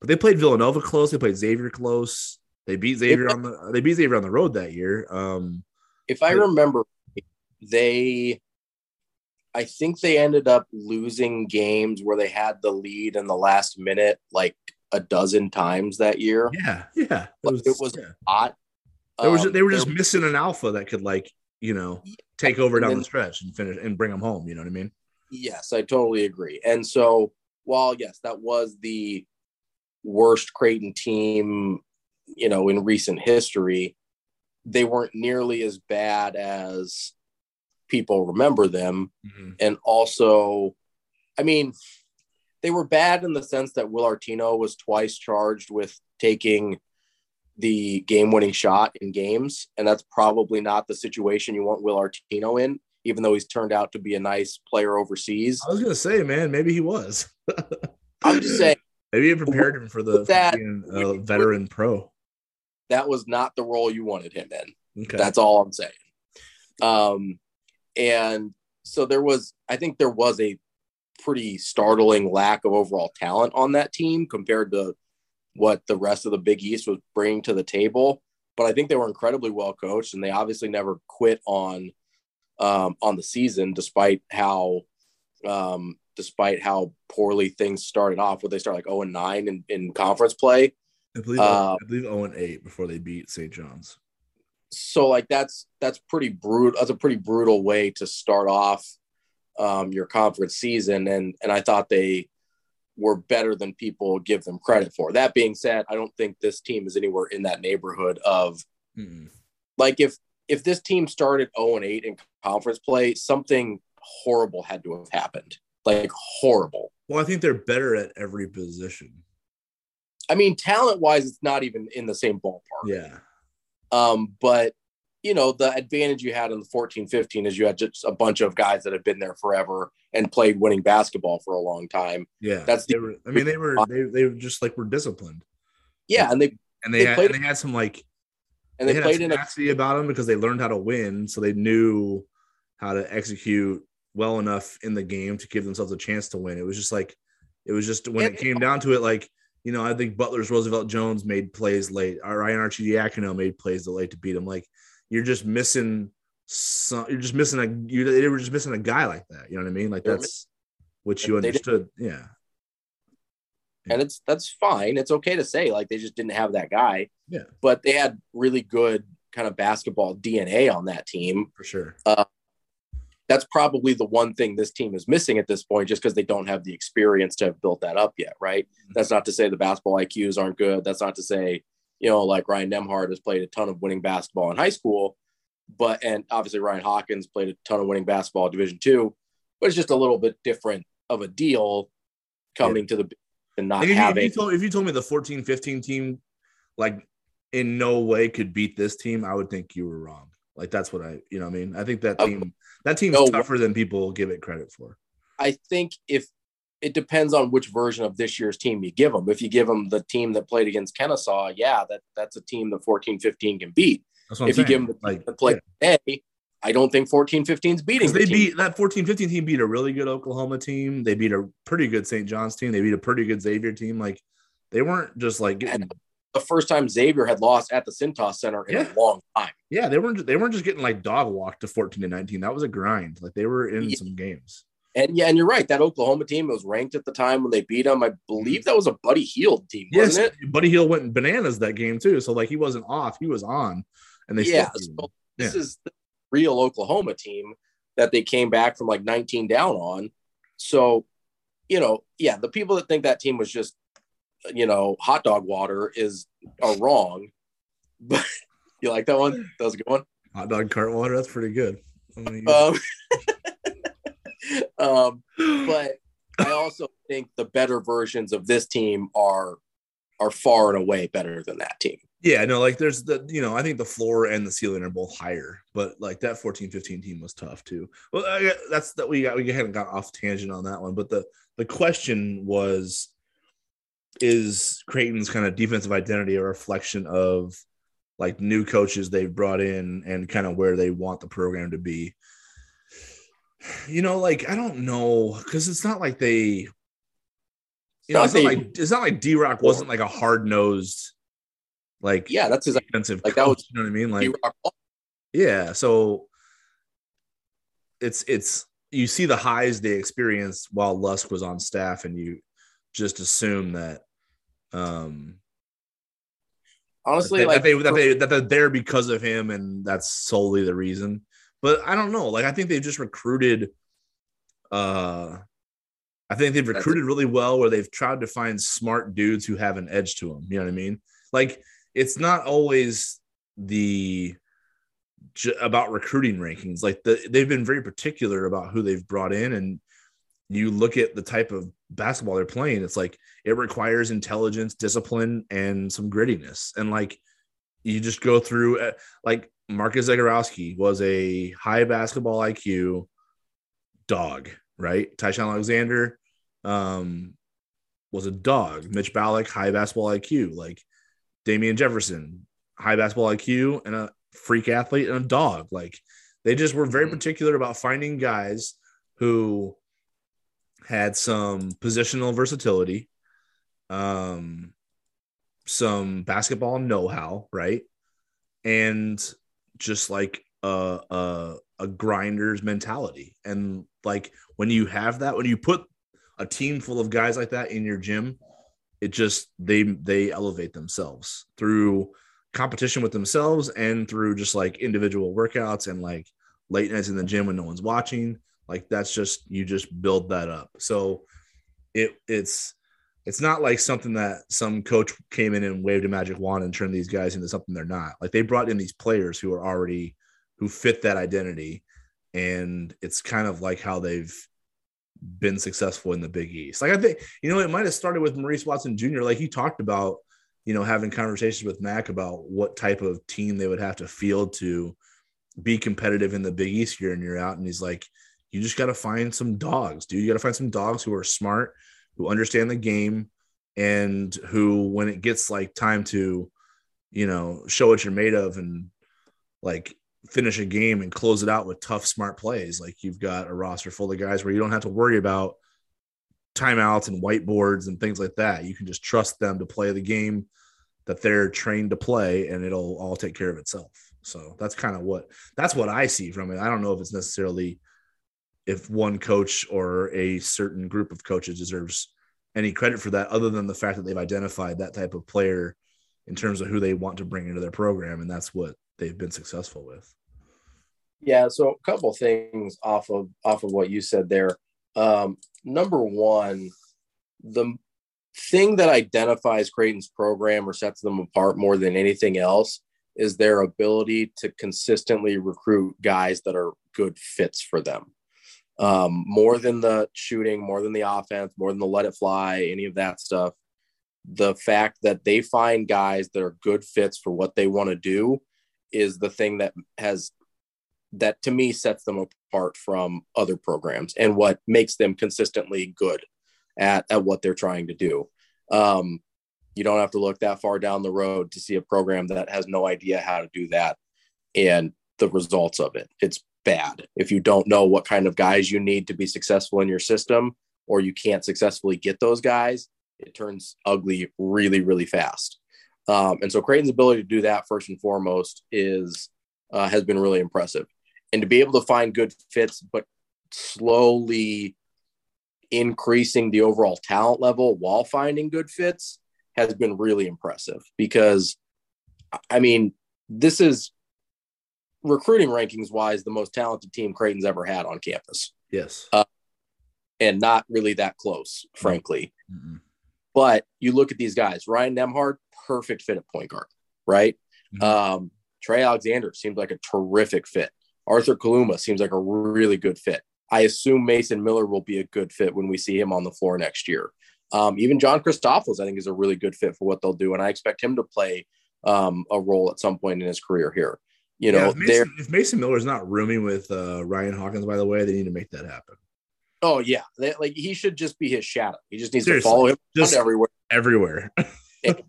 But they played Villanova close. They played Xavier close. They beat Xavier on the they beat Xavier on the road that year. Um, if I Yeah. remember, they, I think they ended up losing games where they had the lead in the last minute like a dozen times that year. yeah, yeah. Like, it was yeah. Hot. Um, they were just missing an alpha that could like you know take over and down then- the stretch and finish and bring them home. You know what I mean? Yes, I totally agree. And so, while yes, that was the worst Creighton team, you know, in recent history, they weren't nearly as bad as people remember them. Mm-hmm. and also, I mean, they were bad in the sense that Will Artino was twice charged with taking the game-winning shot in games, and that's probably not the situation you want Will Artino in, even though he's turned out to be a nice player overseas. I was gonna say, man, maybe he was. I'm just saying maybe it prepared him for the that- being veteran pro. that was not the role you wanted him in. Okay. That's all I'm saying. Um, and so there was, I think there was a pretty startling lack of overall talent on that team compared to what the rest of the Big East was bringing to the table. But I think they were incredibly well coached, and they obviously never quit on um, on the season, despite how um, despite how poorly things started off. Would they start like zero and nine in, in conference play, I believe uh, I believe 0 and 8 before they beat St. John's. so like that's that's pretty brutal that's a pretty brutal way to start off um, your conference season, and and I thought they were better than people give them credit for. That being said, I don't think this team is anywhere in that neighborhood of mm like if if this team started 0 and 8 in conference play, something horrible had to have happened. Like horrible. Well, I think they're better at every position. I mean, talent wise, it's not even in the same ballpark. Yeah. Um, but you know, the advantage you had in the 14 15 is you had just a bunch of guys that have been there forever and played winning basketball for a long time. Yeah. That's the, were, I mean, they were, they, they were just like were disciplined. Yeah. And they, and they, they had, played, and they had some like, and they, they played in a, about them because they learned how to win. So they knew how to execute well enough in the game to give themselves a chance to win. It was just like, it was just when it came down to it, like, you know, I think Butler's Roosevelt Jones made plays late. Or Ryan Arcidiacono made plays late to beat him. Like, you're just missing some. You're just missing a. You they were just missing a guy like that. You know what I mean? Like that's what you understood. Yeah. And it's that's fine. It's okay to say like they just didn't have that guy. Yeah. But they had really good kind of basketball DNA on that team for sure. Uh, that's probably the one thing this team is missing at this point, just because they don't have the experience to have built that up yet, right? Mm-hmm. That's not to say the basketball IQs aren't good. That's not to say you know, like Ryan Nembhard has played a ton of winning basketball in high school, but and obviously Ryan Hawkins played a ton of winning basketball Division two, but it's just a little bit different of a deal coming yeah. to the and not if having. You, if, you told, if you told me the 14 15 team, like in no way could beat this team, I would think you were wrong. Like that's what I, you know, I mean, I think that team, that team's no, tougher than people give it credit for. I think if it depends on which version of this year's team you give them. If you give them the team that played against Kennesaw, yeah, that that's a team that 14 15 can beat. If saying. you give them the like, played yeah. today, I don't think 14 15 is beating. They team. beat that 14 15 team beat a really good Oklahoma team. They beat a pretty good St. John's team. They beat a pretty good Xavier team. Like they weren't just like getting the first time Xavier had lost at the Cintas Center in yeah. a long time. Yeah, they weren't they weren't just getting like dog walked to 14 to 19. That was a grind. Like they were in yeah. some games. And yeah, and you're right. That Oklahoma team was ranked at the time when they beat them. I believe that was a Buddy Hield team, wasn't yes, it? Buddy Hield went bananas that game too. So like he wasn't off, he was on. And they yeah, so this yeah. is the real Oklahoma team that they came back from like 19 down on. So, you know, yeah, the people that think that team was just, you know, hot dog water is are wrong. But you like that one? That was a good one. Hot dog cart water. That's pretty good. Um, um, but I also think the better versions of this team are are far and away better than that team. Yeah, no, like there's the, you know, I think the floor and the ceiling are both higher, but like that 14 15 team was tough too. Well, I, that's that we got, we hadn't got off tangent on that one, but the, the question was, is Creighton's kind of defensive identity a reflection of like new coaches they've brought in and kind of where they want the program to be? you know, like I don't know, because it's not like they, you know, it's not like it's not like D Rock wasn't like a hard nosed, like yeah, that's his expensive. Like that was, you know what I mean? Like yeah, so it's it's you see the highs they experienced while Lusk was on staff, and you just assume that um honestly that, like, that they that they that they're there because of him and that's solely the reason but I don't know. Like I think they've just recruited. Uh, I think they've recruited really well, where they've tried to find smart dudes who have an edge to them. You know what I mean? Like it's not always the about recruiting rankings. Like the, they've been very particular about who they've brought in, and you look at the type of basketball they're playing. It's like it requires intelligence, discipline, and some grittiness. And like you just go through, uh, like Marcus Zegarowski was a high basketball IQ dog, right? Ty-Shon Alexander um, was a dog. Mitch Ballock, high basketball IQ. Like Damien Jefferson, high basketball IQ and a freak athlete and a dog. Like they just were very mm-hmm. particular about finding guys who had some positional versatility, um, some basketball know-how, right? And just like a, a a grinder's mentality. And like when you have that, when you put a team full of guys like that in your gym, it just they they elevate themselves through competition with themselves and through just like individual workouts and like late nights in the gym when no one's watching. Like that's just you just build that up. So it it's it's not like something that some coach came in and waved a magic wand and turned these guys into something they're not. Like they brought in these players who are already who fit that identity, and it's kind of like how they've been successful in the Big East. Like I think you know it might have started with Maurice Watson Jr. Like he talked about you know having conversations with Mac about what type of team they would have to field to be competitive in the Big East year in year out, and he's like you just got to find some dogs, dude. You got to find some dogs who are smart, who understand the game, and who, when it gets like time to, you know, show what you're made of and like finish a game and close it out with tough, smart plays, like you've got a roster full of guys where you don't have to worry about timeouts and whiteboards and things like that. You can just trust them to play the game that they're trained to play and it'll all take care of itself. So that's kind of what that's what I see from it. I don't know if it's necessarily if one coach or a certain group of coaches deserves any credit for that other than the fact that they've identified that type of player in terms of who they want to bring into their program and that's what they've been successful with. Yeah so a couple things off of off of what you said there. Um, number one the thing that identifies creighton's program or sets them apart more than anything else is their ability to consistently recruit guys that are good fits for them. Um, more than the shooting, more than the offense, more than the let it fly, any of that stuff. The fact that they find guys that are good fits for what they want to do is the thing that has that to me sets them apart from other programs and what makes them consistently good at, at what they're trying to do. Um, you don't have to look that far down the road to see a program that has no idea how to do that and the results of it. It's bad if you don't know what kind of guys you need to be successful in your system or you can't successfully get those guys it turns ugly really really fast um, and so creighton's ability to do that first and foremost is uh, has been really impressive and to be able to find good fits but slowly increasing the overall talent level while finding good fits has been really impressive because i mean this is recruiting rankings wise, the most talented team Creighton's ever had on campus. Yes. Uh, and not really that close, frankly. Mm-hmm. But you look at these guys Ryan Nembhard, perfect fit at point guard, right? Mm-hmm. Um, Trey Alexander seems like a terrific fit. Arthur Kaluma seems like a really good fit. I assume Mason Miller will be a good fit when we see him on the floor next year. Um, even John Christofilos, I think, is a really good fit for what they'll do. And I expect him to play um, a role at some point in his career here. You know, yeah, if, Mason, if Mason Miller is not rooming with uh, Ryan Hawkins, by the way, they need to make that happen. Oh yeah, they, like he should just be his shadow. He just needs Seriously, to follow him just everywhere. Everywhere. and,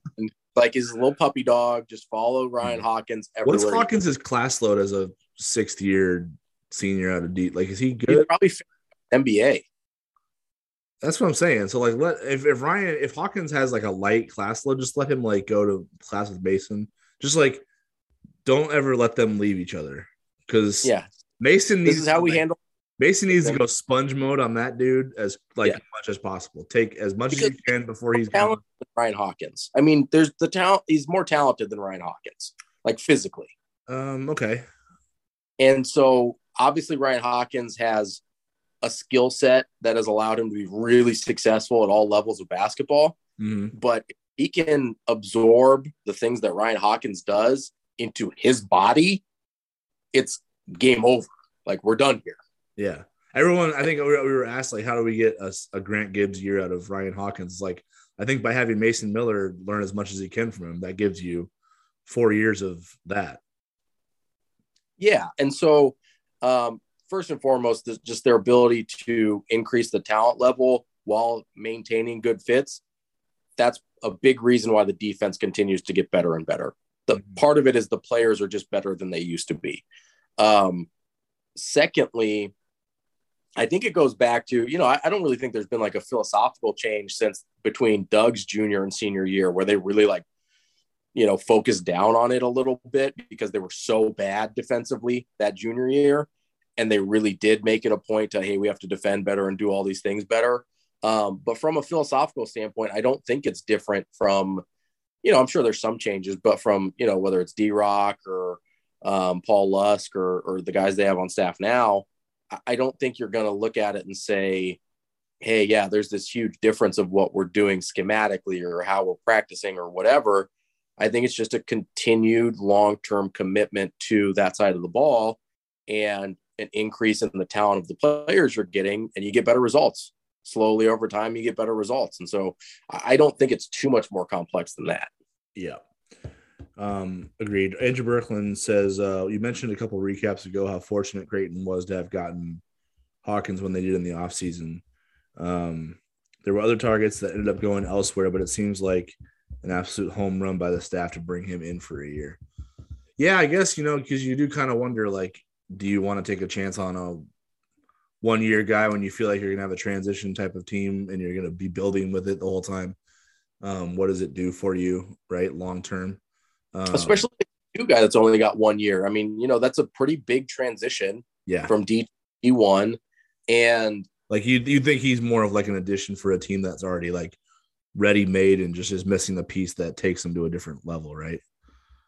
like his little puppy dog, just follow Ryan mm-hmm. Hawkins. Everywhere What's Hawkins' class load as a sixth year senior out of D? Like, is he good? He's probably NBA. That's what I'm saying. So like, let if, if Ryan if Hawkins has like a light class load, just let him like go to class with Mason. Just like don't ever let them leave each other because yeah, Mason needs. This is how we like, handle. Mason needs to go sponge mode on that dude as like yeah. much as possible. Take as much because as you can before he's talented Ryan Hawkins. I mean, there's the talent. He's more talented than Ryan Hawkins, like physically. Um. Okay. And so obviously Ryan Hawkins has a skill set that has allowed him to be really successful at all levels of basketball. Mm-hmm. But he can absorb the things that Ryan Hawkins does into his body, it's game over. Like we're done here. Yeah. Everyone, I think we were asked like, how do we get a, a Grant Gibbs year out of Ryan Hawkins? Like, I think by having Mason Miller learn as much as he can from him, that gives you four years of that. Yeah. And so, um, first and foremost, just their ability to increase the talent level while maintaining good fits. That's a big reason why the defense continues to get better and better the mm-hmm. part of it is the players are just better than they used to be. Um, secondly, I think it goes back to, you know, I, I, don't really think there's been like a philosophical change since between Doug's junior and senior year where they really like, you know, focused down on it a little bit because they were so bad defensively that junior year. And they really did make it a point to, hey, we have to defend better and do all these things better. Um, but from a philosophical standpoint, I don't think it's different from you know, I'm sure there's some changes, but from, you know, whether it's D Rock or um, Paul Lusk or, or the guys they have on staff now, I don't think you're going to look at it and say, hey, yeah, there's this huge difference of what we're doing schematically or how we're practicing or whatever. I think it's just a continued long term commitment to that side of the ball and an increase in the talent of the players you're getting, and you get better results. Slowly over time, you get better results. And so I don't think it's too much more complex than that. Yeah. Um, agreed. Andrew Berkland says uh, you mentioned a couple recaps ago how fortunate Creighton was to have gotten Hawkins when they did in the offseason. Um, there were other targets that ended up going elsewhere, but it seems like an absolute home run by the staff to bring him in for a year. Yeah, I guess you know because you do kind of wonder like, do you want to take a chance on a one year guy when you feel like you're gonna have a transition type of team and you're gonna be building with it the whole time? Um, what does it do for you, right, long term? Um, Especially a new guy that's only got one year. I mean, you know, that's a pretty big transition. Yeah. From D one, and like you, you think he's more of like an addition for a team that's already like ready made and just is missing the piece that takes them to a different level, right?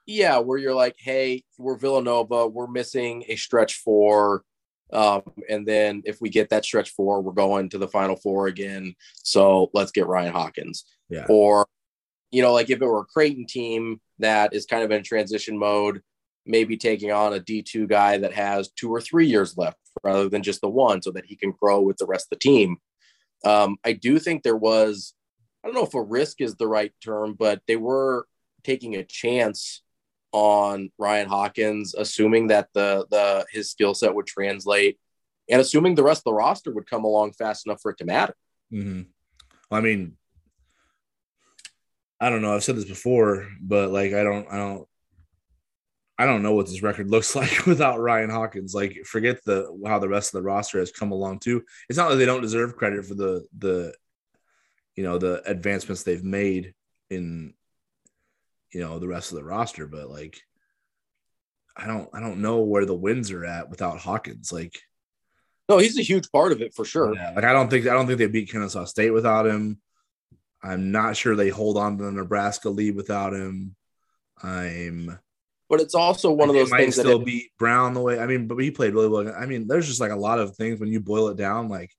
Yeah, where you're like, hey, we're Villanova, we're missing a stretch four. Um, and then if we get that stretch four, we're going to the final four again. So let's get Ryan Hawkins. Yeah. Or, you know, like if it were a Creighton team that is kind of in transition mode, maybe taking on a D2 guy that has two or three years left rather than just the one so that he can grow with the rest of the team. Um, I do think there was I don't know if a risk is the right term, but they were taking a chance on Ryan Hawkins, assuming that the the his skill set would translate, and assuming the rest of the roster would come along fast enough for it to matter. Mm-hmm. I mean, I don't know. I've said this before, but like, I don't, I don't, I don't know what this record looks like without Ryan Hawkins. Like, forget the how the rest of the roster has come along too. It's not that like they don't deserve credit for the the you know the advancements they've made in you know the rest of the roster but like i don't i don't know where the wins are at without hawkins like no he's a huge part of it for sure yeah, like i don't think i don't think they beat kennesaw state without him i'm not sure they hold on to the nebraska lead without him i'm but it's also one of those things that still it, beat brown the way i mean but he played really well i mean there's just like a lot of things when you boil it down like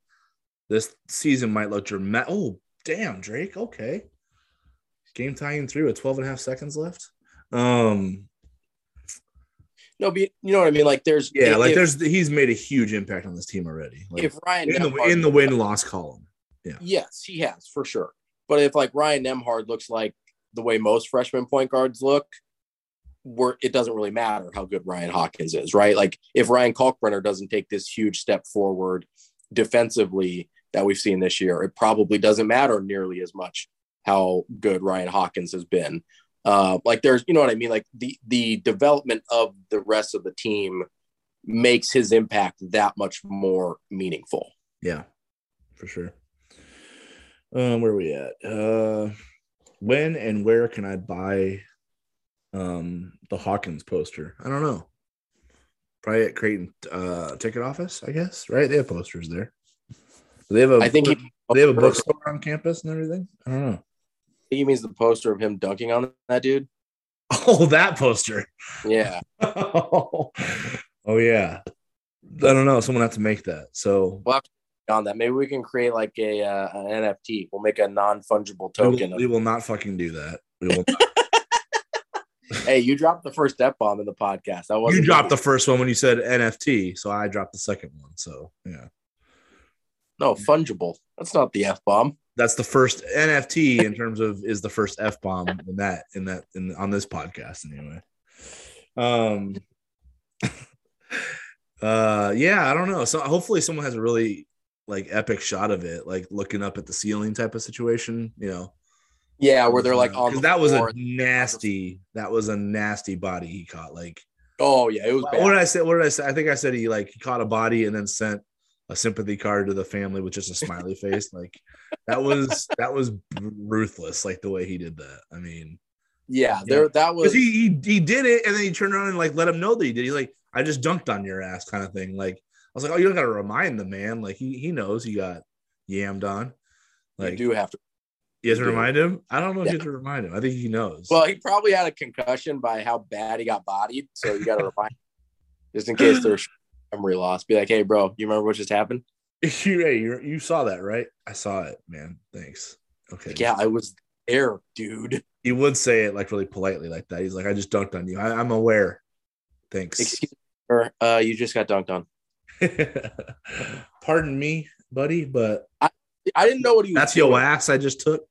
this season might look dramatic oh damn, Drake. Okay. Game tying through with 12 and a half seconds left. Um, no, but you know what I mean? Like there's yeah, if, like there's he's made a huge impact on this team already. Like, if Ryan in the, in the win loss column. Yeah. Yes, he has for sure. But if like Ryan Nembhard looks like the way most freshman point guards look, it doesn't really matter how good Ryan Hawkins is, right? Like if Ryan Kalkbrenner doesn't take this huge step forward defensively, that we've seen this year. It probably doesn't matter nearly as much how good Ryan Hawkins has been. Uh, like there's, you know what I mean? Like the the development of the rest of the team makes his impact that much more meaningful. Yeah, for sure. Um, where are we at? Uh, when and where can I buy um the Hawkins poster? I don't know. Probably at Creighton uh ticket office, I guess. Right? They have posters there. They have a I think he, they have a bookstore on campus and everything. I don't know. I think he means the poster of him dunking on that dude. Oh, that poster. Yeah. oh, oh yeah. I don't know. Someone have to make that. So we'll on that. Maybe we can create like a uh, an NFT. We'll make a non fungible token. We will, we will, not fucking do that. We will. hey, you dropped the first F bomb in the podcast. I was you dropped the first one when you said NFT, so I dropped the second one. So yeah. No, fungible. That's not the F bomb. That's the first NFT in terms of is the first F bomb in that in that in on this podcast anyway. Um uh yeah, I don't know. So hopefully someone has a really like epic shot of it, like looking up at the ceiling type of situation, you know. Yeah, where they're like on the that was a nasty that was a nasty body he caught. Like oh yeah, it was what, what did I say? What did I say? I think I said he like he caught a body and then sent a sympathy card to the family with just a smiley face. Like that was that was ruthless. Like the way he did that. I mean, yeah, there that was he, he he did it, and then he turned around and like let him know that he did. He's like, I just dunked on your ass, kind of thing. Like was like, oh, you don't got to remind the man. Like he he knows he got yammed on. Like you do have to. You have to remind him. I don't know if yeah. you have to remind him. I think he knows. Well, he probably had a concussion by how bad he got bodied, so you got to remind, Him. just in case there's memory loss. Be like, hey, bro, you remember what just happened? you, hey, you you saw that, right? I saw it, man. Thanks. Okay. Like, yeah, I was there, dude. He would say it like really politely, like that. He's like, I just dunked on you. I, am aware. Thanks. Excuse me, uh, you just got dunked on. Pardon me, buddy, but I, I didn't know what he was That's doing. your ass I just took.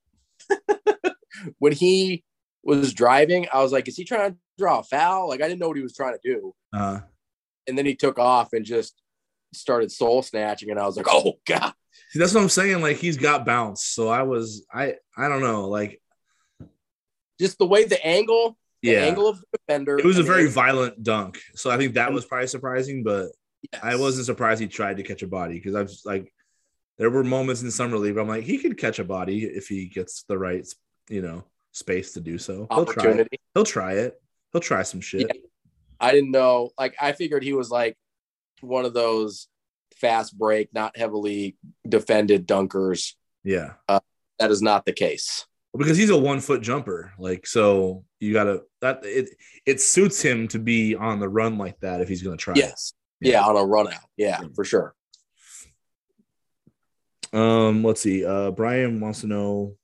when he was driving, I was like, is he trying to draw a foul? Like I didn't know what he was trying to do. Uh, and then he took off and just started soul snatching, and I was like, oh god. See, that's what I'm saying. Like he's got bounce. So I was, I, I don't know, like just the way the angle, the yeah. angle of the defender. It was a very violent dunk. So I think that was probably surprising, but yes. I wasn't surprised he tried to catch a body because I was like, there were moments in summer league where I'm like, he could catch a body if he gets the right, you know, space to do so. He'll try it. He'll try it. He'll try some shit. Yeah. I didn't know. Like I figured he was like one of those fast break, not heavily defended dunkers. Yeah. Uh, that is not the case. Because he's a one foot jumper. Like, so you gotta that it it suits him to be on the run like that if he's gonna try. Yes. Yeah, yeah on a run out. Yeah, for sure. Um, let's see. Uh Brian wants to know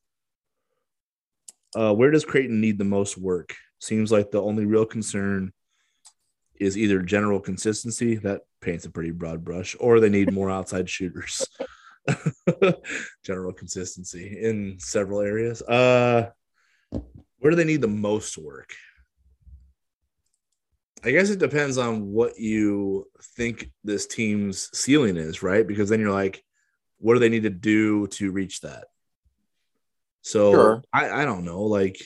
uh where does Creighton need the most work? Seems like the only real concern is either general consistency that paints a pretty broad brush, or they need more outside shooters. general consistency in several areas. Uh, where do they need the most work? I guess it depends on what you think this team's ceiling is, right? Because then you're like, what do they need to do to reach that? So sure. I, I don't know. Like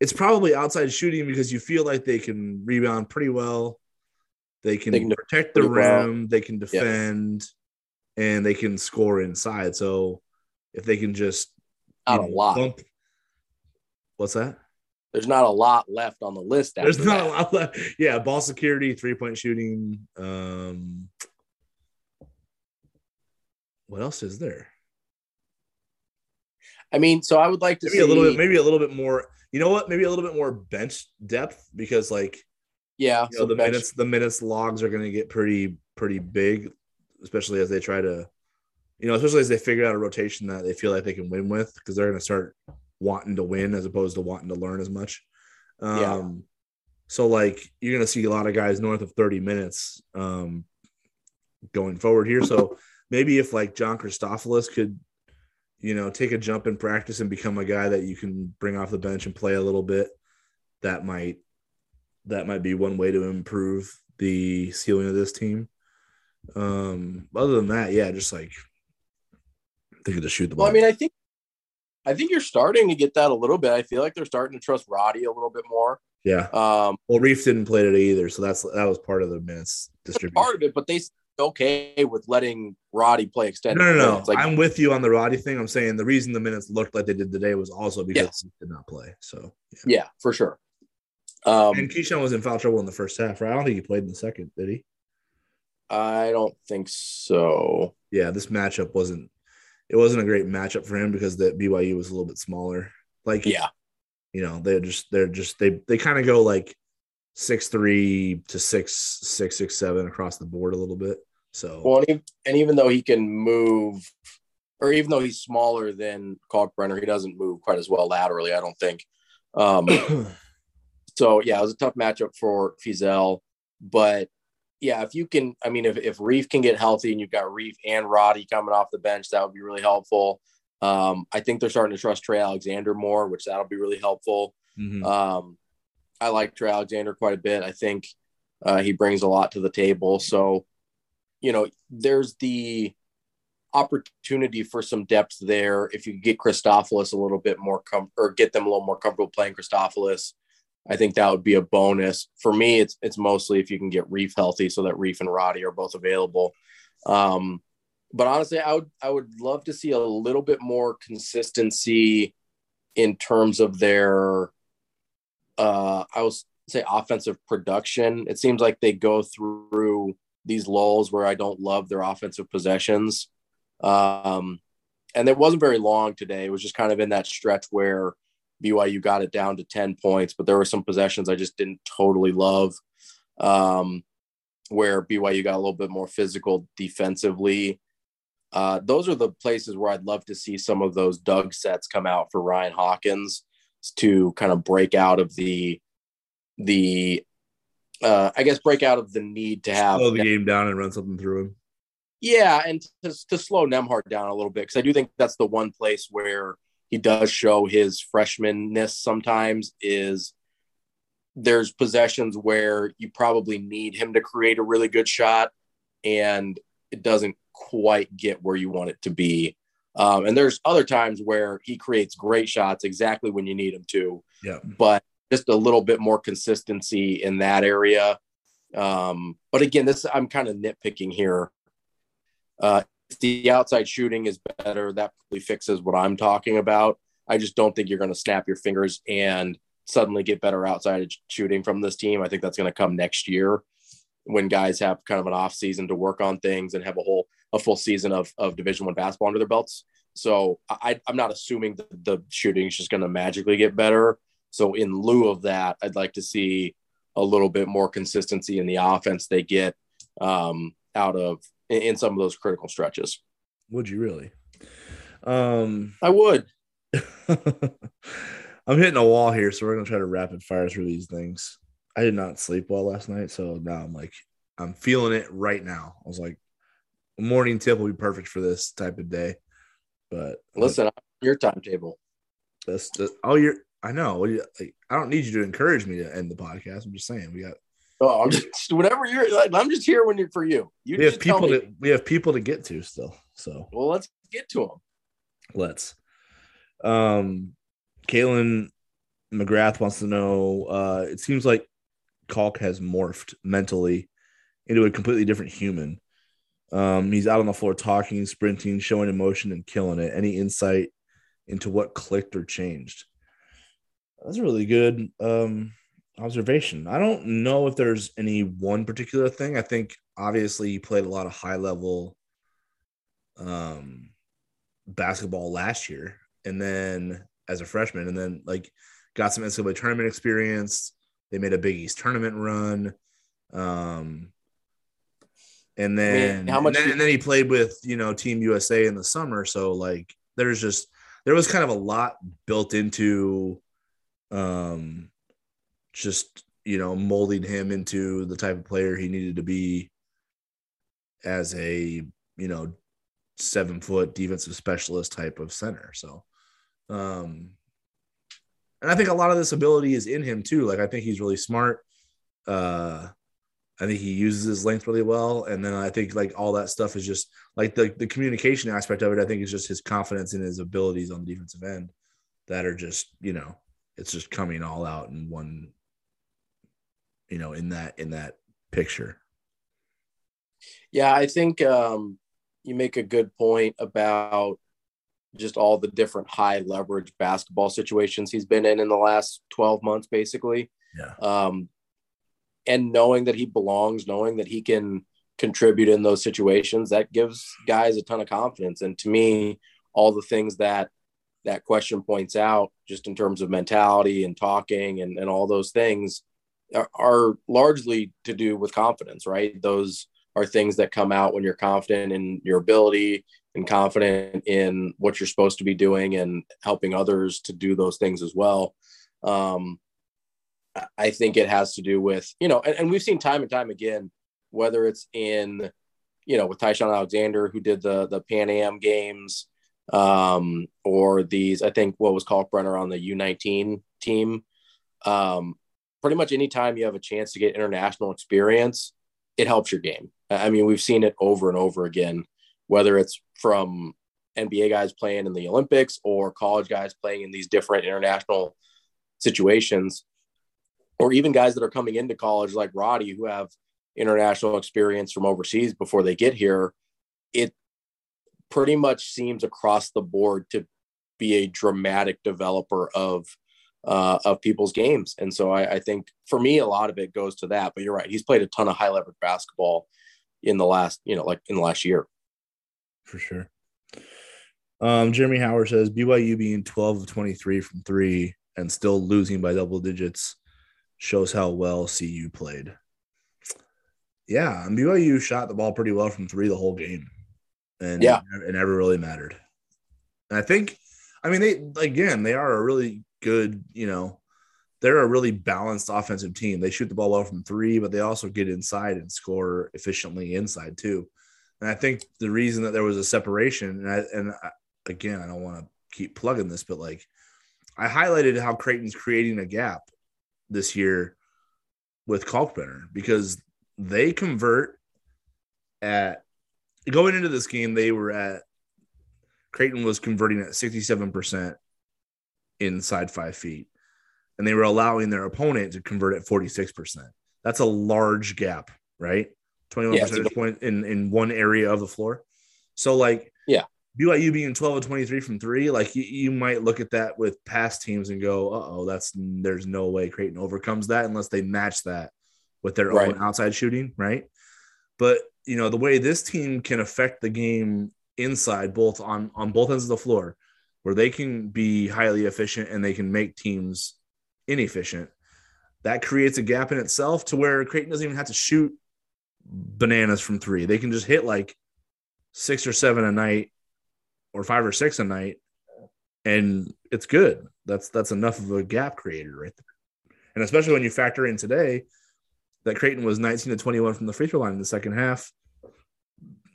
it's probably outside shooting because you feel like they can rebound pretty well. They can, they can protect the rim, well. they can defend, and they can score inside. So if they can just not know, a lot. Bump, what's that? There's not a lot left on the list. There's not that. a lot left. Yeah, ball security, three point shooting. Um, what else is there? I mean, so I would like to maybe see a little bit, maybe a little bit more you know what? Maybe a little bit more bench depth because like yeah, you know, the bench. minutes the minutes logs are going to get pretty pretty big, especially as they try to, you know, especially as they figure out a rotation that they feel like they can win with because they're going to start wanting to win as opposed to wanting to learn as much. Um, yeah. So like you're going to see a lot of guys north of 30 minutes um, going forward here. So maybe if like John Christofilos could you know, take a jump in practice and become a guy that you can bring off the bench and play a little bit, that might that might be one way to improve the ceiling of this team. Um, other than that, yeah, just like they could just shoot the ball. Well, I mean, I think I think you're starting to get that a little bit. I feel like they're starting to trust Roddy a little bit more. Yeah. Um, well, Reef didn't play today either, so that's that was part of the minutes distribution. Part of it, but they okay with letting Roddy play extended. No, no, no. Like, I'm with you on the Roddy thing. I'm saying the reason the minutes looked like they did today was also because yes. he did not play. So yeah, yeah for sure. Um, and Keyshawn was in foul trouble in the first half, right? I don't think he played in the second, did he? I don't think so. Yeah, this matchup wasn't. It wasn't a great matchup for him because the BYU was a little bit smaller. Like, yeah, you know, they're just they're just they they kind of go like six three to six six six seven across the board a little bit. So well, and even, and even though he can move, or even though he's smaller than Kalkbrenner, he doesn't move quite as well laterally. I don't think. Um, so yeah, it was a tough matchup for Feazell, but yeah, if you can, I mean, if if Reef can get healthy and you've got Reef and Roddy coming off the bench, that would be really helpful. Um, I think they're starting to trust Trey Alexander more, which that'll be really helpful. Mm-hmm. Um, I like Trey Alexander quite a bit. I think uh, he brings a lot to the table. So, you know, there's the opportunity for some depth there. If you get Christofilos a little bit more com- or get them a little more comfortable playing Christofilos, I think that would be a bonus. For me, it's it's mostly if you can get Reef healthy so that Reef and Roddy are both available. Um, but honestly, I would I would love to see a little bit more consistency in terms of their uh, I was say offensive production. It seems like they go through these lulls where I don't love their offensive possessions. Um, and it wasn't very long today. It was just kind of in that stretch where BYU got it down to 10 points, but there were some possessions I just didn't totally love. Um, where BYU got a little bit more physical defensively. Uh, those are the places where I'd love to see some of those Doug sets come out for Ryan Hawkins to kind of break out of the the uh, I guess break out of the need to have slow the game down and run something through him. Yeah, and to, to slow Nembhard down a little bit because I do think that's the one place where he does show his freshmanness sometimes is there's possessions where you probably need him to create a really good shot and it doesn't quite get where you want it to be. Um, and there's other times where he creates great shots exactly when you need him to. Yeah. But just a little bit more consistency in that area. Um, but again, this I'm kind of nitpicking here. Uh, the outside shooting is better, that probably fixes what I'm talking about. I just don't think you're going to snap your fingers and suddenly get better outside shooting from this team. I think that's going to come next year when guys have kind of an off season to work on things and have a whole a full season of, of division one basketball under their belts. So I, I'm not assuming that the shooting is just going to magically get better. So in lieu of that, I'd like to see a little bit more consistency in the offense they get um, out of in, in some of those critical stretches. Would you really? Um, I would. I'm hitting a wall here, so we're gonna try to rapid fire through these things. I did not sleep well last night, so now I'm like, I'm feeling it right now. I was like, morning tip will be perfect for this type of day. But listen, your timetable. That's the, oh, you're. I know. Like, I don't need you to encourage me to end the podcast. I'm just saying we got. Oh, I'm just whatever you're. I'm just here when you're for you. You we have people to we have people to get to still. So well, let's get to them. Let's. Um, Kalen McGrath wants to know. Uh, it seems like Kalk has morphed mentally into a completely different human. Um, he's out on the floor talking, sprinting, showing emotion, and killing it. Any insight into what clicked or changed? That's really good um, observation. I don't know if there's any one particular thing. I think obviously he played a lot of high level um, basketball last year, and then as a freshman, and then like got some NCAA tournament experience. They made a Big East tournament run. Um, and then, I mean, how much? And then, and then, he played with you know Team USA in the summer. So like, there's just there was kind of a lot built into, um, just you know molding him into the type of player he needed to be as a you know seven foot defensive specialist type of center. So, um, and I think a lot of this ability is in him too. Like I think he's really smart. Uh, I think he uses his length really well, and then I think like all that stuff is just like the the communication aspect of it. I think is just his confidence in his abilities on the defensive end that are just you know it's just coming all out in one you know in that in that picture. Yeah, I think um, you make a good point about just all the different high leverage basketball situations he's been in in the last 12 months basically. Yeah. Um, and knowing that he belongs knowing that he can contribute in those situations that gives guys a ton of confidence. And to me all the things that that question points out just in terms of mentality and talking and, and all those things are, largely to do with confidence right those are things that come out when you're confident in your ability and confident in what you're supposed to be doing and helping others to do those things as well. Um, I think it has to do with, you know, and, and, we've seen time and time again, whether it's in, you know, with Ty-Shon Alexander, who did the, the Pan Am games, um, or these, I think what was Kalkbrenner on the U19 team. Um, pretty much anytime you have a chance to get international experience, it helps your game. I mean, we've seen it over and over again, whether it's from NBA guys playing in the Olympics or college guys playing in these different international situations, or even guys that are coming into college like Rati who have international experience from overseas before they get here. It pretty much seems across the board to be a dramatic developer of uh, of people's games. And so I, I, think for me, a lot of it goes to that. But you're right; he's played a ton of high leverage basketball in the last, you know, like in the last year. For sure. Um, Jeremy Howard says BYU being 12 of 23 from three and still losing by double digits shows how well CU played. Yeah, and BYU shot the ball pretty well from three the whole game, and Yeah. it never really mattered. And I think, I mean, they again they are a really good, you know, they're a really balanced offensive team. They shoot the ball well from three, but they also get inside and score efficiently inside too. And I think the reason that there was a separation, and, I, and I, again, I don't want to keep plugging this, but like I highlighted how Creighton's creating a gap this year with Kalkbrenner because they convert at going into this game, they were at Creighton was converting at 67% inside five feet, and they were allowing their opponent to convert at 46%. That's a large gap, right? 21 Yeah, percentage point in, in one area of the floor. So, like, Yeah. BYU being 12 and 23 from three, like you, you might look at that with past teams and go, uh oh, that's there's no way Creighton overcomes that unless they match that with their Right. own outside shooting, right? But you know, the way this team can affect the game inside, both on on both ends of the floor, where they can be highly efficient and they can make teams inefficient, that creates a gap in itself to where Creighton doesn't even have to shoot bananas from three. They can just hit like six or seven a night or five or six a night, and it's good. That's that's enough of a gap creator right there. And especially when you factor in today that Creighton was 19 to 21 from the free throw line in the second half,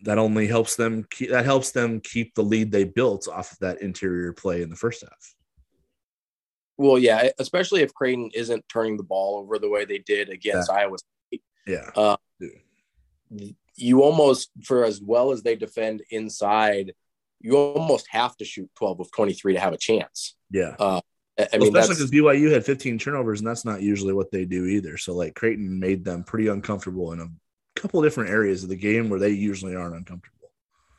that only helps them keep that helps them keep the lead they built off of that interior play in the first half. Well, yeah, especially if Creighton isn't turning the ball over the way they did against Iowa. State. Yeah. Uh, You almost, for as well as they defend inside, you almost have to shoot 12 of 23 to have a chance. Yeah. I I Well, mean, especially because BYU had 15 turnovers, and that's not usually what they do either. So, like, Creighton made them pretty uncomfortable in a couple different areas of the game where they usually aren't uncomfortable.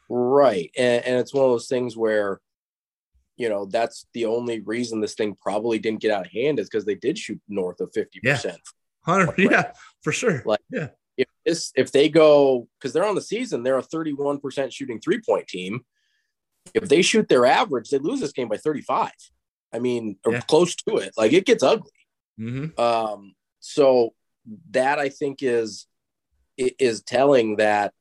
right. And, and it's one of those things where, you know, that's the only reason this thing probably didn't get out of hand is because they did shoot north of 50%. 100, yeah, for sure. Like- yeah. if this if they go because they're on the season, they're a 31% shooting three point team. If they shoot their average, they lose this game by 35. I mean, or Yeah. close to it. Like it gets ugly. Mm-hmm. Um, so that I think is is telling that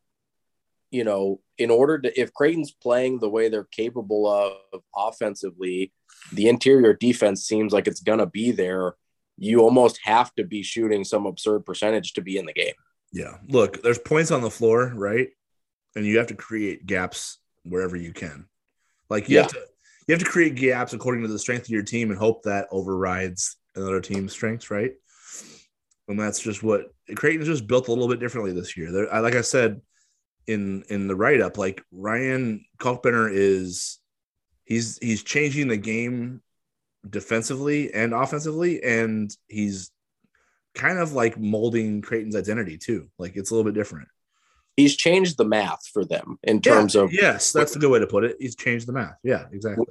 you know, in order to if Creighton's playing the way they're capable of offensively, the interior defense seems like it's gonna be there. You almost have to be shooting some absurd percentage to be in the game. Yeah. Look, there's points on the floor, right? And you have to create gaps wherever you can. Like you have to you have to create gaps according to the strength of your team and hope that overrides another team's strengths, right? And that's just what Creighton's just built a little bit differently this year. They're, I- like I said in in the write up, like Ryan Kalkbrenner is he's he's changing the game defensively and offensively, and he's kind of like molding Creighton's identity too. Like it's a little bit different. He's changed the math for them in terms Yeah, of yes, that's a good way to put it. He's changed the math. Yeah, exactly.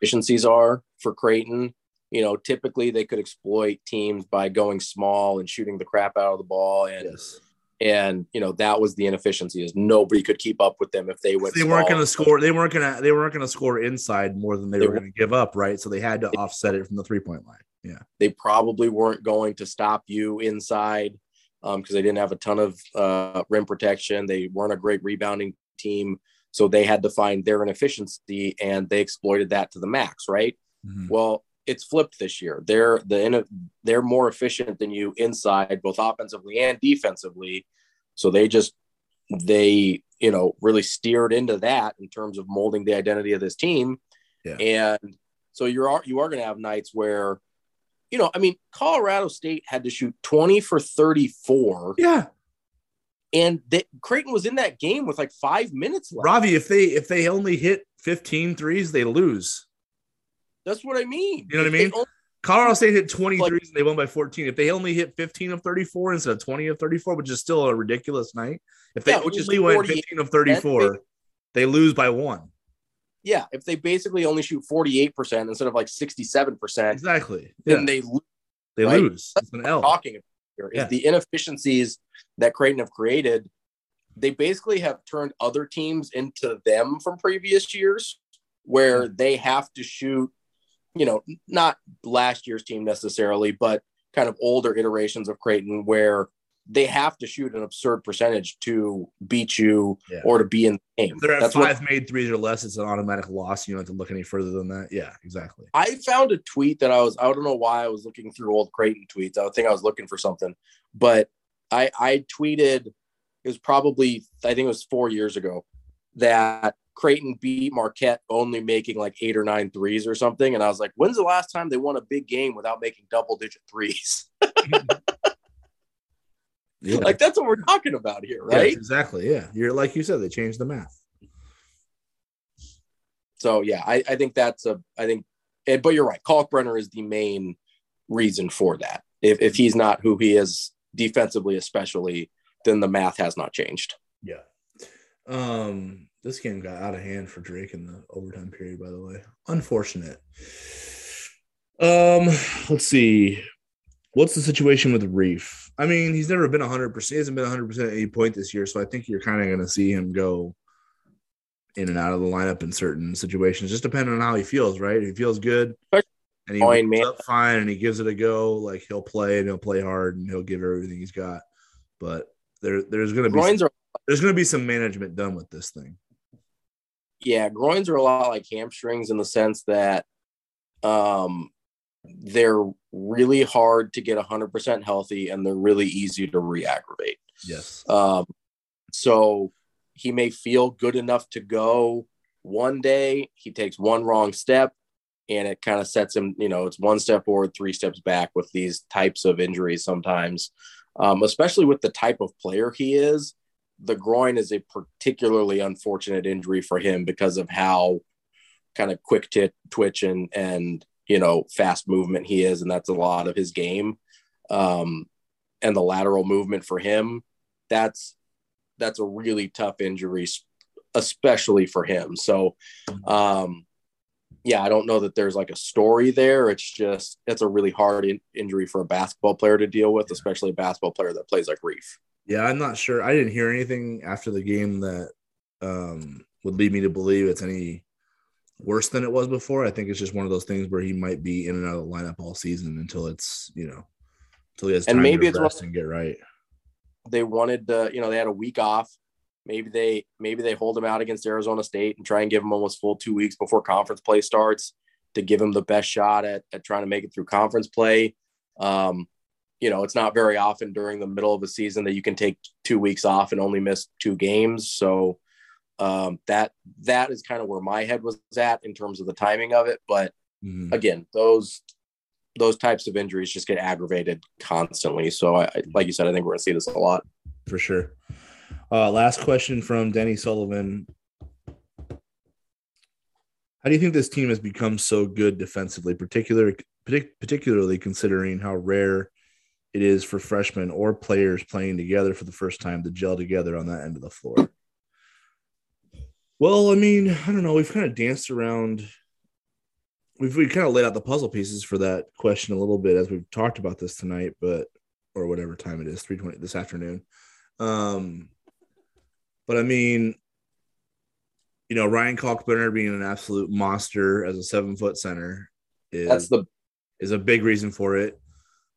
efficiencies are for Creighton. You know, typically they could exploit teams by going small and shooting the crap out of the ball, and Yes, and you know that was the inefficiency is nobody could keep up with them if they went. they weren't going to score. They weren't going to. They weren't going to score inside more than they, They were going to give up. Right, so they had to offset it from the three point line. Yeah, They probably weren't going to stop you inside because they didn't have a ton of uh, rim protection. They weren't a great rebounding team, so they had to find their inefficiency, and they exploited that to the max. Right. Mhm. Well, it's flipped this year. They're the they're more efficient than you inside, both offensively and defensively. So they just they you know really steered into that in terms of molding the identity of this team. Yeah. And so you're you are going to have nights where you know, I mean, Colorado State had to shoot 20 for 34 yeah. and they, Creighton was in that game with like 5 minutes left. Ravi, if they if they only hit 15 threes, they lose. That's what I mean. You know what I If mean? only- Colorado State hit 20 Like- and they won by 14. If they only hit 15 of 34 instead of 20 of 34, which is still a ridiculous night, if they Yeah, which is only went 15 of 34, they lose by one. yeah, if they basically only shoot 48% instead of like 67%, Exactly. Yeah. they lose They right? lose. It's an L. talking about here is Yeah. the inefficiencies that Creighton have created. They basically have turned other teams into them from previous years, where hmm. they have to shoot, you know, not last year's team necessarily, but kind of older iterations of Creighton, where they have to shoot an absurd percentage to beat you Yeah. or to be in the game. If they're at That's five what made threes or less, it's an automatic loss. You don't have to look any further than that. Yeah, exactly. I found a tweet that I was I don't know why I was looking through old Creighton tweets. I think I was looking for something, but I I tweeted it was probably I think it was four years ago that Creighton beat Marquette only making like eight or nine threes or something, and I was like, when's the last time they won a big game without making double digit threes? Yeah. like that's what we're talking about here, Yes, right? exactly. Yeah. You're like you said, they changed the math. So yeah, I, I think that's a I think, but you're right. Kalkbrenner is the main reason for that. If if he's not who he is defensively, especially, then the math has not changed. Yeah. Um, this game got out of hand for Drake in the overtime period, by the way. Unfortunate. Um, let's see. What's the situation with Reef? I mean, he's never been 100%. He hasn't been 100% at any point this year. So I think you're kind of going to see him go in and out of the lineup in certain situations, just depending on how he feels, right? If he feels good and he wakes man. up fine and he gives it a go, like he'll play and he'll play hard and he'll give everything he's got. But there, there's going to be Groins are there's going to be some management done with this thing. yeah, groins are a lot like hamstrings in the sense that um they're really hard to get 100% healthy and they're really easy to re-aggravate. Yes. Um, so he may feel good enough to go one day. He takes one wrong step and it kind of sets him, you know, it's one step forward, three steps back with these types of injuries sometimes, um, especially with the type of player he is. The groin is a particularly unfortunate injury for him because of how kind of quick tit twitch and, and, you know, fast movement he is. And that's a lot of his game. Um, and the lateral movement for him, that's that's a really tough injury, especially for him. So, um, yeah, I don't know that there's like a story there. It's just it's a really hard in- injury for a basketball player to deal with, especially a basketball player that plays like Reef. Yeah, I'm not sure. I didn't hear anything after the game that um, would lead me to believe it's any worse than it was before. I think it's just one of those things where he might be in and out of the lineup all season until it's you know until he has And maybe to it's rest and get right. They wanted to, you know, they had a week off. Maybe they maybe they hold him out against Arizona State and try and give him almost full two weeks before conference play starts to give him the best shot at, at trying to make it through conference play. Um, you know, it's not very often during the middle of a season that you can take two weeks off and only miss two games. So um, that that is kind of where my head was at in terms of the timing of it. But Mhm. again, those those types of injuries just get aggravated constantly. So I, I like you said, I think we're gonna see this a lot. for sure. Uh, last question from Denny Sullivan. How do you think this team has become so good defensively, particular, partic- particularly considering how rare it is for freshmen or players playing together for the first time to gel together on that end of the floor? Well, I mean, I don't know. We've kind of danced around. We've we kind of laid out the puzzle pieces for that question a little bit as we've talked about this tonight, but or whatever time it is, three twenty this afternoon. Um, but I mean, you know, Ryan Kalkbrenner being an absolute monster as a seven foot center is That's the is a big reason for it.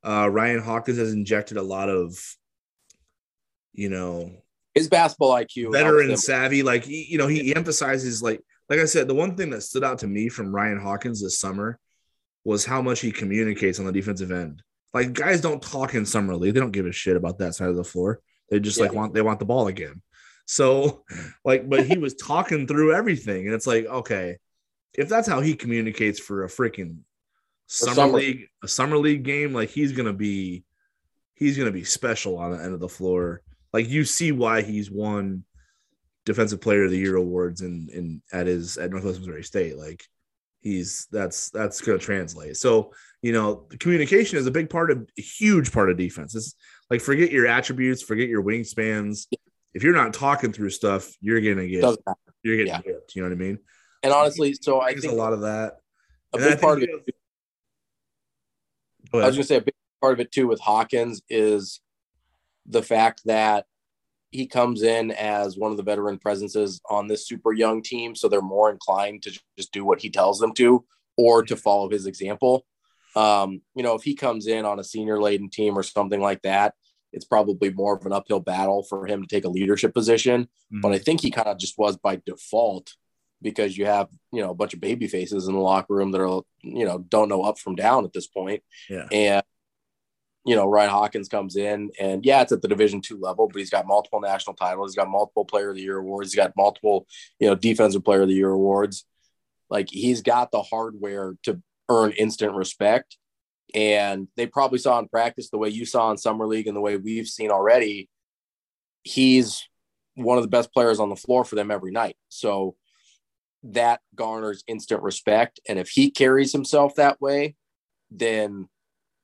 Uh, Ryan Hawkins has injected a lot of, you know, his basketball IQ. veteran savvy. Like he, you know, he, he emphasizes like like I said, the one thing that stood out to me from Ryan Hawkins this summer was how much he communicates on the defensive end. Like guys don't talk in summer league; they don't give a shit about that side of the floor. They just like want they want the ball again. So, like, but he was talking through everything, and it's like, okay, if that's how he communicates for a freaking summer, summer. league, a summer league game, like he's gonna be, he's gonna be special on the end of the floor. Like you see why he's won defensive player of the year awards in in at his at Northwest Missouri State. Like he's that's that's gonna translate. So you know, the communication is a big part of a huge part of defense. It's like forget your attributes, forget your wingspans. If you're not talking through stuff, you're gonna get you're getting yeah. You know what I mean? And honestly, so I think a lot of that. a And big part of it. Go I was going to say a big part of it too with Hawkins is the fact that he comes in as one of the veteran presences on this super young team, so they're more inclined to just do what he tells them to or to follow his example. Um, you know, if he comes in on a senior laden team or something like that, it's probably more of an uphill battle for him to take a leadership position. Mm-hmm. But I think he kind of just was by default because you have you know a bunch of baby faces in the locker room that are you know don't know up from down at this point. Yeah. And you know Ryan Hawkins comes in and yeah, it's at the Division two level, but he's got multiple national titles. He's got multiple Player of the Year awards. He's got multiple you know Defensive Player of the Year awards. Like he's got the hardware to earn instant respect. And they probably saw in practice the way you saw in summer league and the way we've seen already. He's one of the best players on the floor for them every night. So that garners instant respect. And if he carries himself that way, then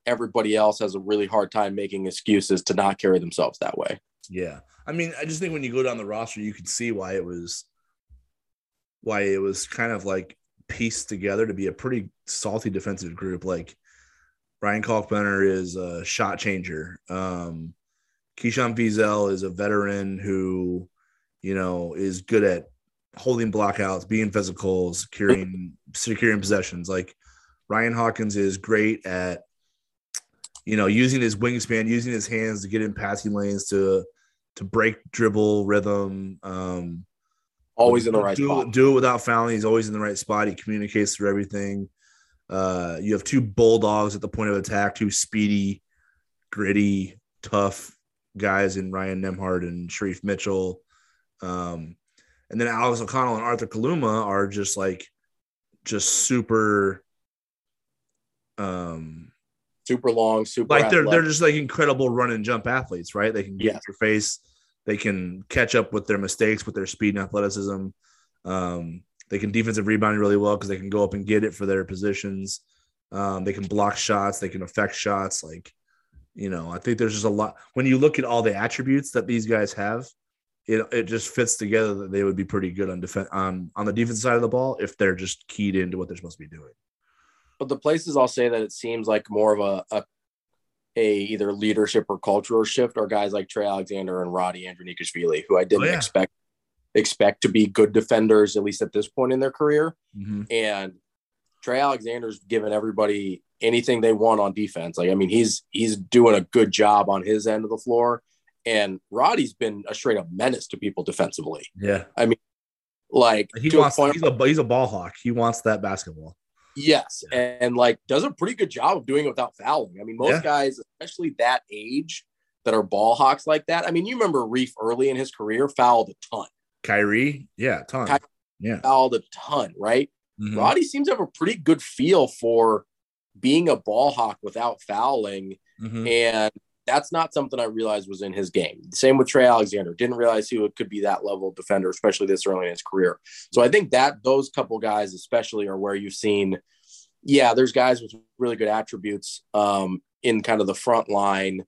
everybody else has a really hard time making excuses to not carry themselves that way. Yeah. I mean, I just think when you go down the roster, you can see why it was why it was kind of like pieced together to be a pretty salty defensive group. Like Ryan Kalkbrenner is a shot changer. Um, Keyshawn Feazell is a veteran who, you know, is good at holding blockouts, being physical, securing securing possessions. Like Ryan Hawkins is great at, you know, using his wingspan, using his hands to get in passing lanes to to break dribble rhythm. Um, always in the right do, spot. Do it without fouling. He's always in the right spot. He communicates through everything. Uh, you have two bulldogs at the point of attack, two speedy, gritty, tough guys in Ryan Nembhard and Shereef Mitchell. Um, and then Alex O'Connell and Arthur Kaluma are just like, just super, um, super long, super like they're they're just like incredible run and jump athletes, right? They can get yeah. your face they can catch up with their mistakes with their speed and athleticism. Um, they can defensive rebound really well because they can go up and get it for their positions. Um, they can block shots. They can affect shots. Like, you know, I think there's just a lot. When you look at all the attributes that these guys have, it it just fits together that they would be pretty good on defense on on the defense side of the ball if they're just keyed into what they're supposed to be doing. But the places I'll say that it seems like more of a, a a either leadership or cultural shift are guys like Trey Alexander and Rati Andronikashvili, who I didn't oh, yeah. expect expect to be good defenders at least at this point in their career. Mm-hmm. And Trey Alexander's given everybody anything they want on defense. Like I mean, he's he's doing a good job on his end of the floor. And Rati's been a straight up menace to people defensively. Yeah. I mean, like he wants a he's a he's a ball hawk. He wants that basketball. Yes, yeah. and like does a pretty good job of doing it without fouling. I mean, most yeah. guys, especially that age, that are ball hawks like that. I mean, you remember Reef early in his career fouled a ton. Khyri, yeah, ton. Khyri yeah, fouled a ton, right? Mm-hmm. Rati seems to have a pretty good feel for being a ball hawk without fouling, mm-hmm. and that's not something I realized was in his game. Same with Trey Alexander. Didn't realize he could be that level of defender, especially this early in his career. So I think that those couple guys, especially, are where you've seen, yeah, there's guys with really good attributes um, in kind of the front line,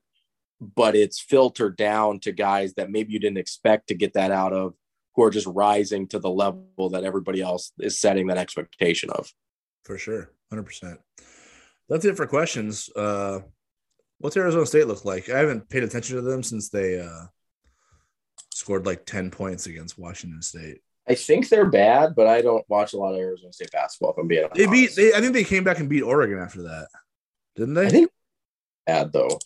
but it's filtered down to guys that maybe you didn't expect to get that out of, who are just rising to the level that everybody else is setting that expectation of. For sure, hundred percent. That's it for questions. Uh, What's Arizona State look like? I haven't paid attention to them since they uh, scored like 10 points against Washington State. I think they're bad, but I don't watch a lot of Arizona State basketball. If I'm being they beat. They, I think they came back and beat Oregon after that, didn't they? I think bad though.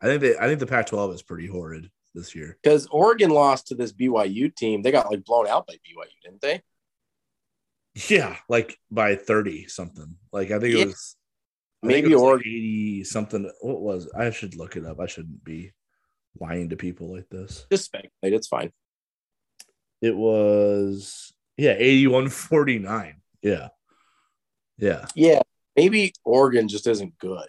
I think they. I think the Pac-12 is pretty horrid this year because Oregon lost to this BYU team. They got like blown out by BYU, didn't they? Yeah, like by 30 something. Like I think yeah. it was Maybe or like 80 something. What was I should look it up. I shouldn't be lying to people like this. Just speculate. It's fine. It was yeah, 81 49. Yeah. Yeah. Yeah. Maybe Oregon just isn't good.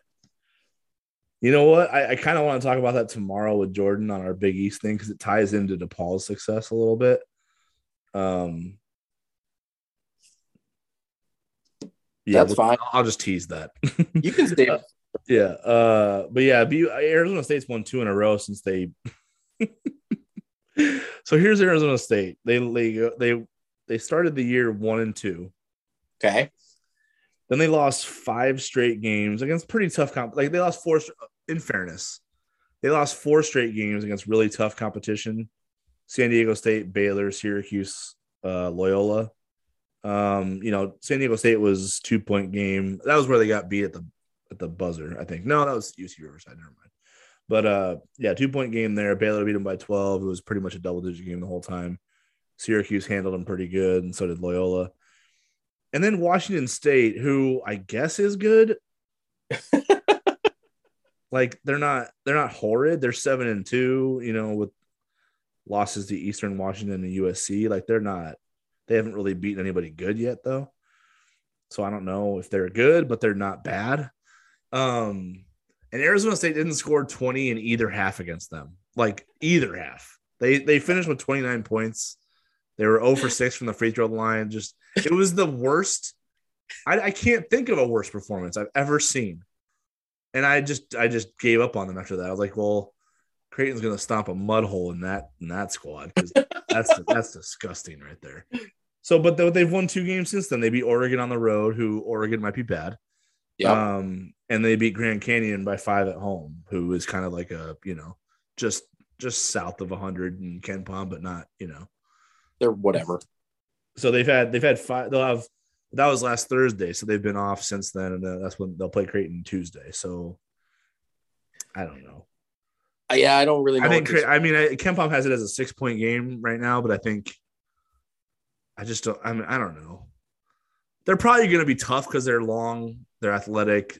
You know what? I, I kind of want to talk about that tomorrow with Jordan on our Big East thing because it ties into DePaul's success a little bit. Um, Yeah, that's fine. I'll just tease that. you can stay. yeah, uh, but yeah, Arizona State's won two in a row since they. so here's Arizona State. They they they they started the year one and two. Okay. Then they lost five straight games against pretty tough comp. Like they lost four. In fairness, they lost four straight games against really tough competition: San Diego State, Baylor, Syracuse, uh, Loyola. Um, you know, San Diego State was two point game. That was where they got beat at the at the buzzer, I think. No, that was UC Riverside. Never mind. But uh, yeah, two point game there. Baylor beat them by 12. It was pretty much a double digit game the whole time. Syracuse handled them pretty good, and so did Loyola. And then Washington State, who I guess is good. like they're not they're not horrid. They're seven and two, you know, with losses to Eastern Washington and USC. Like they're not they haven't really beaten anybody good yet though. So I don't know if they're good, but they're not bad. Um and Arizona State didn't score 20 in either half against them. Like either half. They they finished with 29 points. They were 0 for 6 from the free throw line. Just it was the worst. I, I can't think of a worse performance I've ever seen. And I just I just gave up on them after that. I was like, well, Creighton's gonna stomp a mud hole in that in that squad because that's that's disgusting right there. So, but they've won two games since then. They beat Oregon on the road, who Oregon might be bad. Yeah. Um, and they beat Grand Canyon by five at home, who is kind of like a you know just just south of 100 in KenPom, but not you know they're whatever. So they've had they've had five. They'll have that was last Thursday, so they've been off since then, and that's when they'll play Creighton Tuesday. So I don't know. Uh, yeah, I don't really. I think. I mean, KenPom has it as a six point game right now, but I think I just don't. I mean, I don't know. They're probably going to be tough because they're long, they're athletic,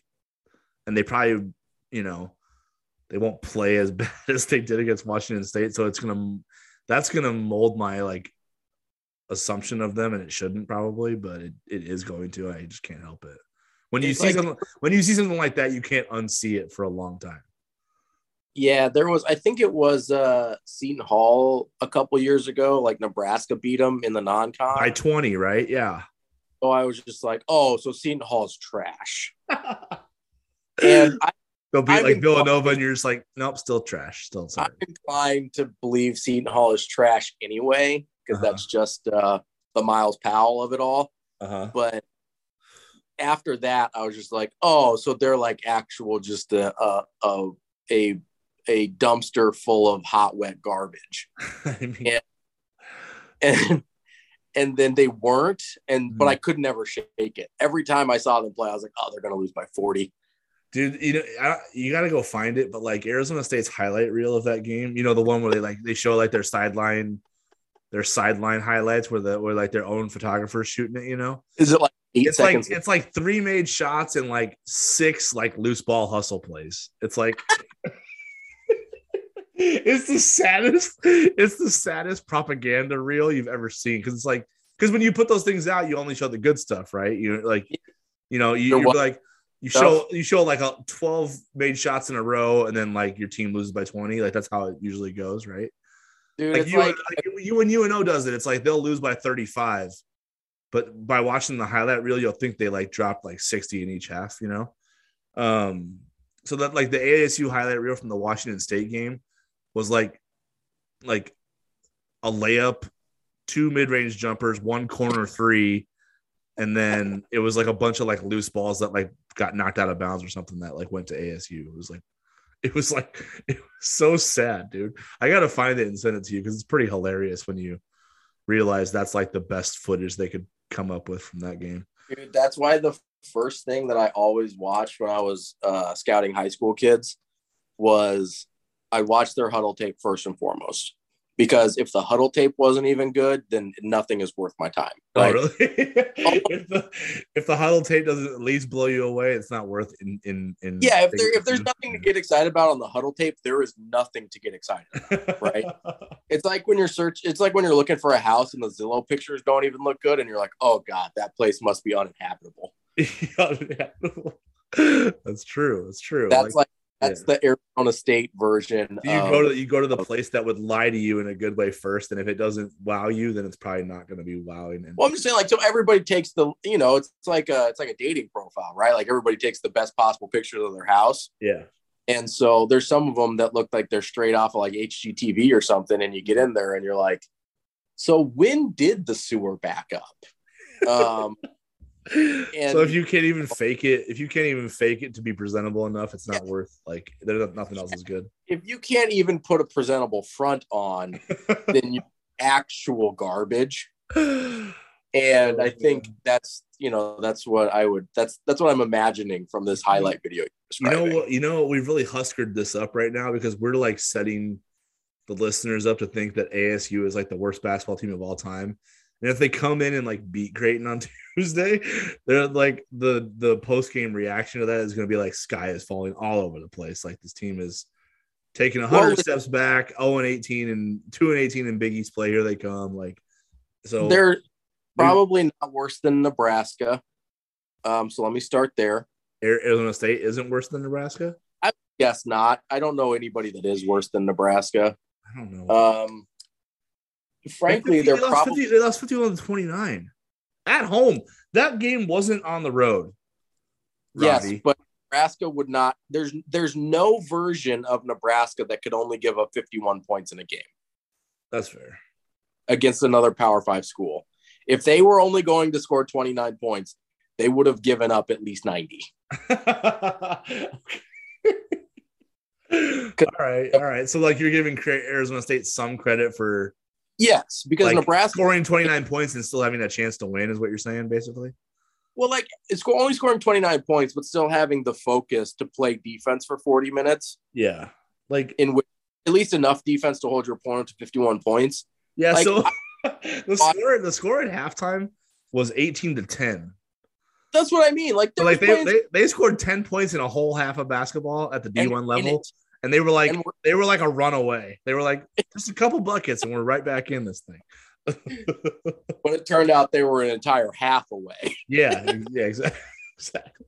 and they probably, you know, they won't play as bad as they did against Washington State. So it's gonna that's gonna mold my like assumption of them, and it shouldn't probably, but it, it is going to. I just can't help it. When you it's see like, something when you see something like that, you can't unsee it for a long time. Yeah, there was. I think it was uh Seton Hall a couple years ago. Like Nebraska beat them in the non-con by twenty, right? Yeah. So I was just like, oh, so Seton Hall's trash. and I, they'll be I'm like Villanova, and you're just like, nope, still trash. Still sorry. I'm inclined to believe Seton Hall is trash anyway, because uh-huh. that's just uh, the Myles Powell of it all. Uh-huh. But after that, I was just like, oh, so they're like actual just a a a, a, a dumpster full of hot wet garbage. I mean, and, and and then they weren't and mm-hmm. but i could never shake it every time i saw them play i was like oh they're gonna lose by 40 dude you know I, you gotta go find it but like arizona state's highlight reel of that game you know the one where they like they show like their sideline their sideline highlights where the where like their own photographers shooting it you know? Is it like it's seconds? like it's like three made shots and like six like loose ball hustle plays. It's like it's the saddest it's the saddest propaganda reel you've ever seen. Because it's like because when you put those things out you only show the good stuff right? You like you know you, you're like you show you show like a 12 made shots in a row and then like your team loses by 20 like that's how it usually goes right Dude, like, you, like, like you when UNO does it it's like they'll lose by 35 but by watching the highlight reel you'll think they like dropped like 60 in each half you know um so that like the ASU highlight reel from the Washington State game was like like a layup, two mid-range jumpers, one corner three, and then it was like a bunch of like loose balls that like got knocked out of bounds or something that like went to ASU. It was like it was like it was so sad, dude. I gotta find it and send it to you because it's pretty hilarious when you realize that's like the best footage they could come up with from that game. Dude, that's why the first thing that I always watched when I was uh, scouting high school kids was I watched their huddle tape first and foremost because if the huddle tape wasn't even good, then nothing is worth my time. Oh? Oh, really? if, the, if the huddle tape doesn't at least blow you away, it's not worth in in, in yeah. If there if there's nothing to get excited about on the huddle tape, there is nothing to get excited about, right? it's like when you're search. It's like when you're looking for a house and the Zillow pictures don't even look good, and you're like, oh god, that place must be uninhabitable. That's true. That's true. That's like, like that's yeah. the Arizona State version. you go to you go to the place that would lie to you in a good way first, and if it doesn't wow you, then it's probably not going to be wowing. well, I'm just saying, like, so everybody takes the, you know, it's, it's like a it's like a dating profile, right? Like everybody takes the best possible pictures of their house. Yeah. And so there's some of them that look like they're straight off of like HGTV or something, and you get in there and you're like, so when did the sewer back up? Um, and, so if you can't even fake it, if you can't even fake it to be presentable enough, it's not yeah. worth like there's nothing else is good. If you can't even put a presentable front on, then you actual garbage. And I oh, think that's you know that's what I would that's that's what I'm imagining from this highlight video. You know what? You know we've really huskered this up right now because we're like setting the listeners up to think that ASU is like the worst basketball team of all time. And if they come in and like beat Creighton on Tuesday, they're like the the post game reaction to that is going to be like sky is falling all over the place. Like this team is taking 100 well, steps back, 0 and 18 and 2 and 18 in Big East play. Here they come. Like so, they're probably not worse than Nebraska. Um, so let me start there. Arizona State isn't worse than Nebraska. I guess not. I don't know anybody that is worse than Nebraska. I don't know. Um, frankly, they are probably 50, they lost 51 to 29 at home. That game wasn't on the road. Ravi. Yes, but Nebraska would not. There's there's no version of Nebraska that could only give up 51 points in a game. That's fair. Against another Power Five school, if they were only going to score 29 points, they would have given up at least 90. all right, all right. So like you're giving Arizona State some credit for yes, because like Nebraska scoring 29 points and still having a chance to win is what you're saying, basically. Well, like it's only scoring 29 points, but still having the focus to play defense for 40 minutes. Yeah, like in which at least enough defense to hold your opponent to 51 points. Yeah, like, so I, the score the score at halftime was 18 to 10. That's what I mean. Like, like they, they, they scored 10 points in a whole half of basketball at the D1 and, level. And and they were like they were like a runaway. They were like just a couple buckets, and we're right back in this thing. but it turned out they were an entire half away. yeah, yeah, exactly. exactly.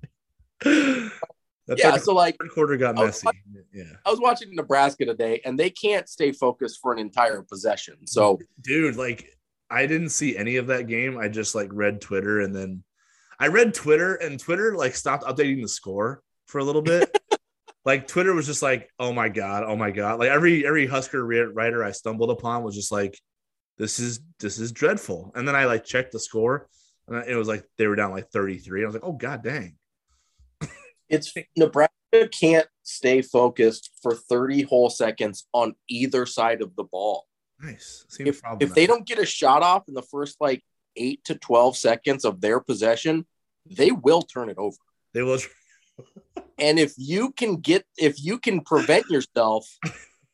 That yeah, so like quarter got messy. Watching, yeah, I was watching Nebraska today, and they can't stay focused for an entire possession. So, dude, like I didn't see any of that game. I just like read Twitter, and then I read Twitter, and Twitter like stopped updating the score for a little bit like Twitter was just like, oh my god, oh my god. Like every every Husker writer I stumbled upon was just like, this is this is dreadful. And then I like checked the score, and it was like they were down like 33. I was like, oh god dang. It's Nebraska can't stay focused for 30 whole seconds on either side of the ball. Nice. if, if they don't get a shot off in the first like eight to 12 seconds of their possession, they will turn it over. They will and if you can get if you can prevent yourself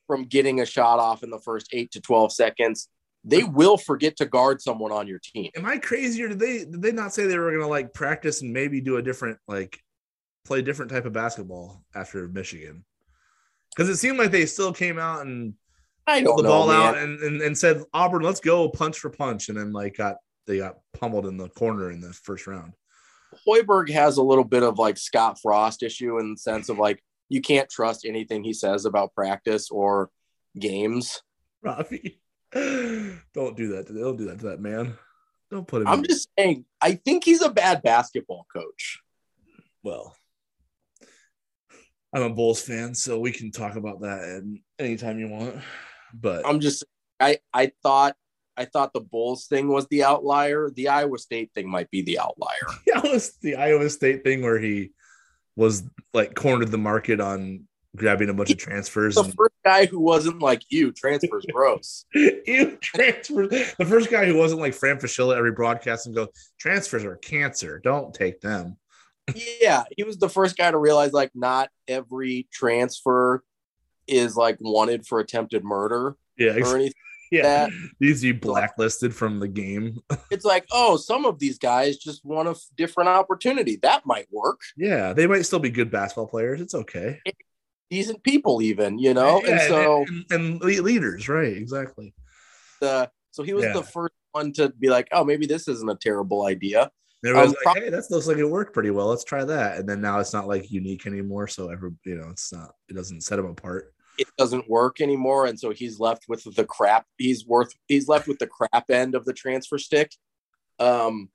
from getting a shot off in the first 8 to 12 seconds they will forget to guard someone on your team am i crazy or did they did they not say they were going to like practice and maybe do a different like play different type of basketball after michigan because it seemed like they still came out and I don't the know, ball man. out and, and, and said Auburn, let's go punch for punch, and then like got they got pummeled in the corner in the first round. Hoiberg has a little bit of like Scott Frost issue in the sense of like you can't trust anything he says about practice or games. Ravi, don't do that. Don't do that to that man. Don't put him. I'm in. just saying. I think he's a bad basketball coach. Well, I'm a Bulls fan, so we can talk about that anytime you want. But I'm just. I I thought I thought the Bulls thing was the outlier. The Iowa State thing might be the outlier. Yeah, it was the Iowa State thing where he was like cornered the market on grabbing a bunch of transfers. The and... first guy who wasn't like you, transfers gross. you transfers. The first guy who wasn't like Fran Fraschilla every broadcast and go, transfers are cancer. Don't take them. yeah, he was the first guy to realize like not every transfer is like wanted for attempted murder. Yeah, or anything yeah, that, these you blacklisted from the game. it's like, oh, some of these guys just want a different opportunity. That might work. Yeah, they might still be good basketball players. It's okay. Decent people, even you know, yeah, and so and, and, leaders, right? Exactly. The so he was yeah. the first one to be like, oh, maybe this isn't a terrible idea. Was um, like, pro- hey, that looks like it worked pretty well. Let's try that. And then now it's not like unique anymore. So every you know, it's not. It doesn't set them apart it doesn't work anymore, and so he's left with the crap. He's worth. He's left with the crap end of the transfer stick. Um,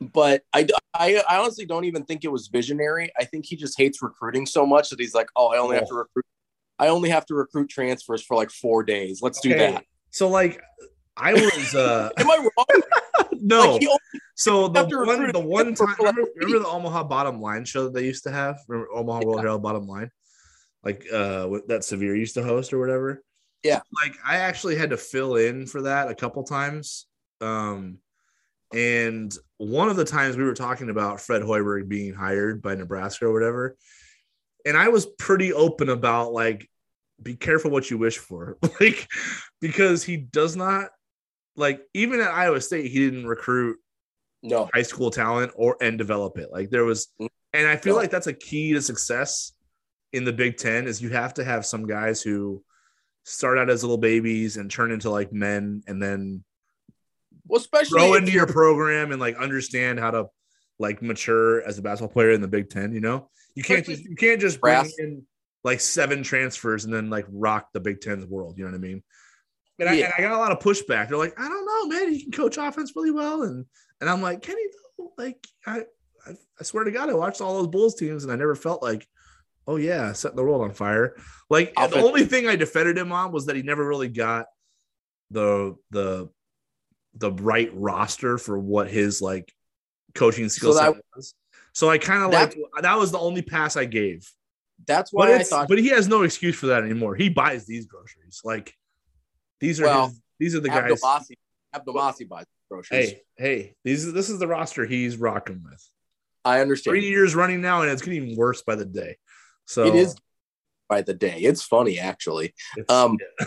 but I, I, I honestly don't even think it was visionary. I think he just hates recruiting so much that he's like, oh, I only oh. have to recruit. I only have to recruit transfers for like four days. Let's okay. do that. So like, I was. uh Am I wrong? no. Like so the one, the one time, remember, remember, the Omaha Bottom Line show that they used to have? Remember Omaha World Herald Bottom Line? Like uh that Severe used to host or whatever. Yeah. Like I actually had to fill in for that a couple times. Um And one of the times we were talking about Fred Hoiberg being hired by Nebraska or whatever, and I was pretty open about like, be careful what you wish for, like, because he does not like even at Iowa State he didn't recruit No, high school talent or and develop it. Like there was, and I feel No. like that's a key to success in the Big Ten is you have to have some guys who start out as little babies and turn into like men and then well, especially grow into your program and like understand how to like mature as a basketball player in the Big Ten. You know, you can't just you can't just bring in like seven transfers and then like rock the Big Ten's world. You know what I mean? And, I, and I got a lot of pushback. They're like, I don't know, man. He can coach offense really well, and and I'm like, can he? though? Like, I I, I swear to God, I watched all those Bulls teams, and I never felt like. Oh yeah, setting the world on fire. Like the only thing I defended him on was that he never really got the the the right roster for what his like coaching skill So set that- was. So I kind of like that was the only pass I gave. that's But why I thought but he has no excuse for that anymore. He buys these groceries. Like these are Well, his, these are the guys. Abdelbasi Abdelbasi buys groceries. Hey, hey, these this is the roster he's rocking with. I understand. Three years running now, and it's getting worse by the day. So It is by the day. It's funny actually. It's, Um, yeah.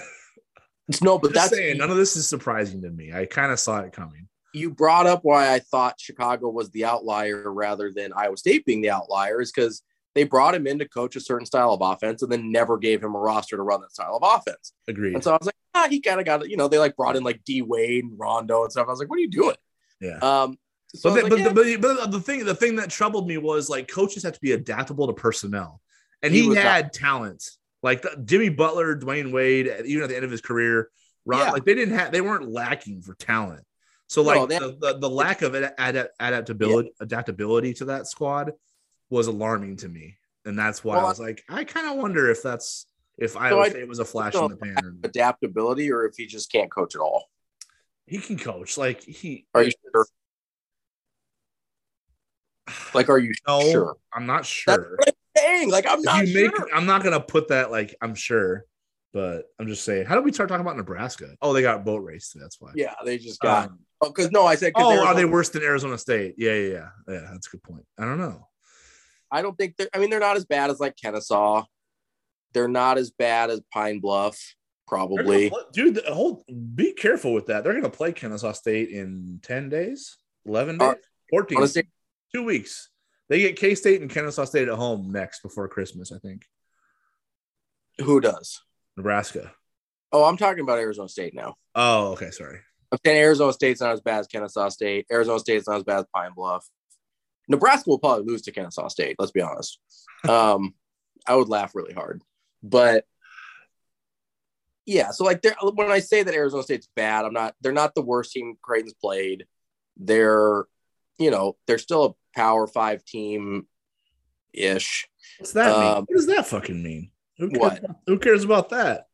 It's no, but that's saying, none of this is surprising to me. I kind of saw it coming. you brought up why I thought Chicago was the outlier rather than Iowa State being the outlier is because they brought him in to coach a certain style of offense and then never gave him a roster to run that style of offense. Agreed. And so I was like, ah, he kind of got it. You know, they like brought in like D Wade and Rondo and stuff. I was like, what are you doing? yeah. Um, so But, the, but, like, the, yeah. but, but the thing the thing that troubled me was like coaches have to be adaptable to personnel, and He he, was not- had talent like the, Jimmy Butler, Dwyane Wade, even at the end of his career, Ron, Yeah. like they didn't have they weren't lacking for talent. So like No, they- the, the, the lack of ad, ad, adaptability adaptability to that squad was alarming to me, and that's why Well, I was like I kind of wonder if that's if I So it was a flash in the pan. Adaptability or if he just can't coach at all. he can coach like he. Are you sure? Like, are you No, sure? I'm not sure. I'm. Like, I'm not you make. I'm not gonna put that like I'm sure, but I'm just saying. How did we start talking about Nebraska? Oh, they got boat race. That's why. Yeah, they just got. Um, Because no, I said. oh, Arizona- are they worse than Arizona State? Yeah, yeah, yeah. Yeah, that's a good point. I don't know. I don't think they're. I mean, they're not as bad as like Kennesaw. They're not as bad as Pine Bluff, probably. play- dude. Hold, be careful with that. They're gonna play Kennesaw State in ten days, eleven days, Uh, fourteen, Honestly, two weeks. They get K State and Kennesaw State at home next before Christmas. I think who does? Nebraska. Oh, I'm talking about Arizona State now. Oh, okay. Sorry. I'm saying Arizona State's not as bad as Kennesaw State. Arizona State's not as bad as Pine Bluff. Nebraska will probably lose to Kennesaw State. Let's be honest. Um, I would laugh really hard, but yeah. So like, when I say that Arizona State's bad, I'm not. They're not the worst team Creighton's played. They're, you know, they're still a Power Five team, ish. What's that mean? Um, What does that fucking mean? Who cares, What? Who cares about that?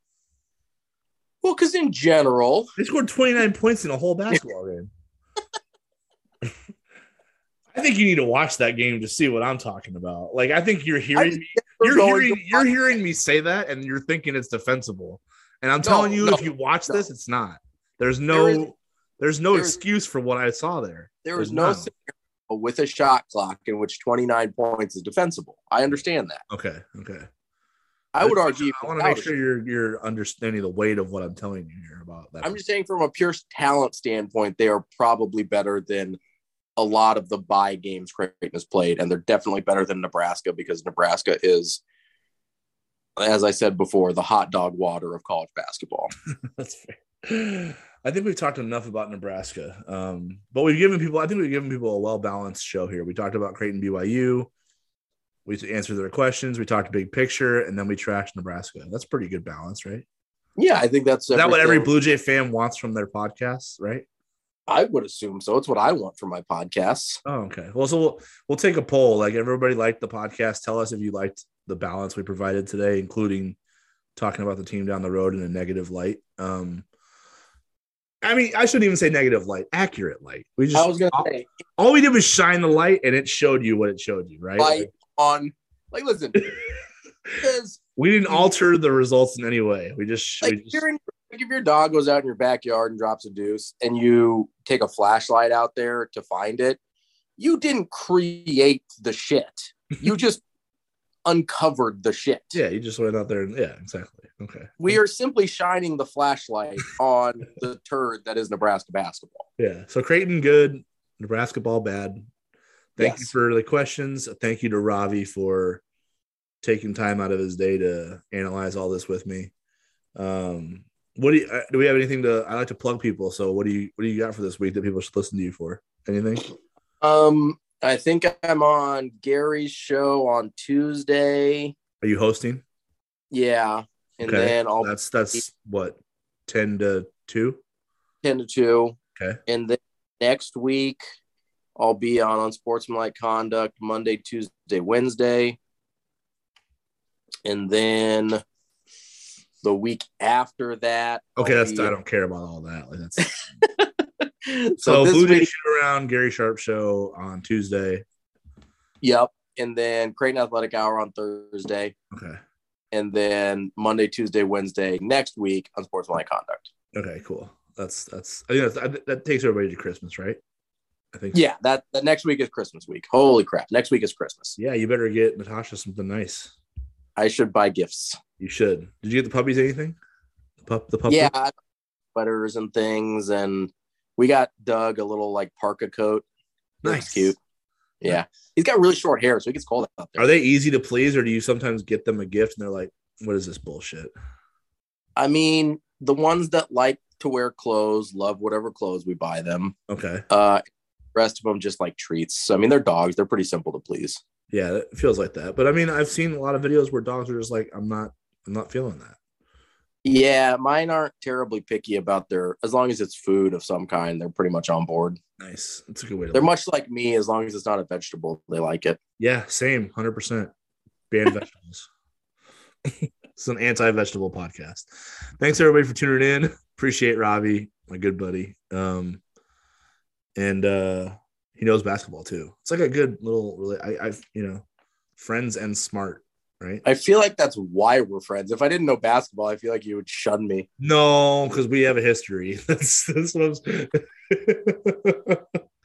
Well, because in general, They scored 29 points in a whole basketball game. I think you need to watch that game to see what I'm talking about. Like, I think you're hearing me, you're hearing you're hearing me say that, and you're thinking it's defensible. And I'm No, telling you, no, if you watch no. this, it's not. There's no There is- there's no there is- excuse for what I saw there. there was no scenario with a shot clock in which 29 points is defensible. I understand that. Okay, okay. I would argue. I want to make sure you're you're understanding the weight of what I'm telling you here about that. I'm just saying, from a pure talent standpoint, they are probably better than a lot of the bye games Creighton has played, and they're definitely better than Nebraska because Nebraska is, as I said before, the hot dog water of college basketball. That's fair. I think we've talked enough about Nebraska, um, but we've given people. I think we've given people a well balanced show here. We talked about Creighton, BYU. We answered their questions. We talked big picture, and then we trashed Nebraska. That's pretty good balance, right? Yeah, I think that's that what every Blue Jay fan wants from their podcasts, right? I would assume so. It's what I want for my podcasts. Oh, okay. Well, so we'll we'll take a poll. Like everybody liked the podcast. Tell us if you liked the balance we provided today, including talking about the team down the road in a negative light. Um, I mean, I shouldn't even say negative light, accurate light. We just I was gonna all, say all we did was shine the light, and it showed you what it showed you, right? light Like, on. Like, listen, we didn't alter the results in any way. We just, like we just hearing like if your dog goes out in your backyard and drops a deuce and you take a flashlight out there to find it, you didn't create the shit. You just uncovered the shit. Yeah, you just went out there and yeah, exactly. Okay. We are simply shining the flashlight on the turd that is Nebraska basketball. Yeah. So Creighton good, Nebraska ball bad. Thank Yes. you for the questions. Thank you to Ravi for taking time out of his day to analyze all this with me. Um, what do you uh, do? We have anything to? I like to plug people. So what do you what do you got for this week that people should listen to you for? Anything? Um, I think I'm on Gary's show on Tuesday. Are you hosting? Yeah. And Okay. then I'll That's that's what ten to two. 10 to 2. Okay. And then next week, I'll be on on Unsportsmanlike Conduct Monday, Tuesday, Wednesday. And then the week after that. Okay, I'll that's be- I don't care about all that. Like that's so, so Bluejay Beat, shoot around Gary Sharp show on Tuesday. yep. And then Creighton Athletic Hour on Thursday. Okay. And then Monday, Tuesday, Wednesday next week on Sportsmanlike Conduct. Okay, cool. That's that's I think that's, that takes everybody to Christmas, right? I think. Yeah, that, that next week is Christmas week. Holy crap. Next week is Christmas. Yeah, you better get Natasha something nice. I should buy gifts. You should. Did you get the puppies anything? The pup, the pup. yeah, sweaters and things, and we got Doug a little like parka coat. Nice. cute. Yeah, he's got really short hair, so he gets cold out there. Are they easy to please, or do you sometimes get them a gift and they're like, "What is this bullshit?" I mean, the ones that like to wear clothes love whatever clothes we buy them. Okay. Uh, rest of them just like treats. So, I mean, they're dogs; they're pretty simple to please. Yeah, it feels like that. But I mean, I've seen a lot of videos where dogs are just like, "I'm not, I'm not feeling that." Yeah, mine aren't terribly picky about their as long as it's food of some kind. They're pretty much on board. Nice. That's a good way to. They're much like me. As long as it's not a vegetable, they like it. Yeah, same, hundred percent. Ban vegetables. it's an anti-vegetable podcast. Thanks everybody for tuning in. Appreciate Ravi, my good buddy. Um, and uh, he knows basketball too. It's like a good little, really. I, I, you know, friends and smart, right? I feel like that's why we're friends. If I didn't know basketball, I feel like you would shun me. No, because we have a history. That's that's what I'm. s-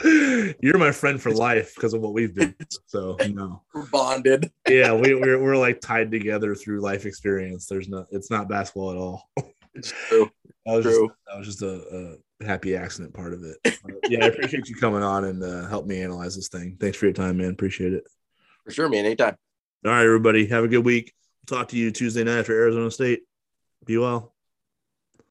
You're my friend for life because of what we've been. So no. We're bonded. yeah, we, we're we're like tied together through life experience. There's no, it's not basketball at all. It's true. That was True. just that was just a, a happy accident part of it. Uh, yeah, I appreciate you coming on and uh, help me analyze this thing. Thanks for your time, man. Appreciate it. For sure, man. Anytime. All right, everybody, have a good week. Talk to you Tuesday night after Arizona State. Be well.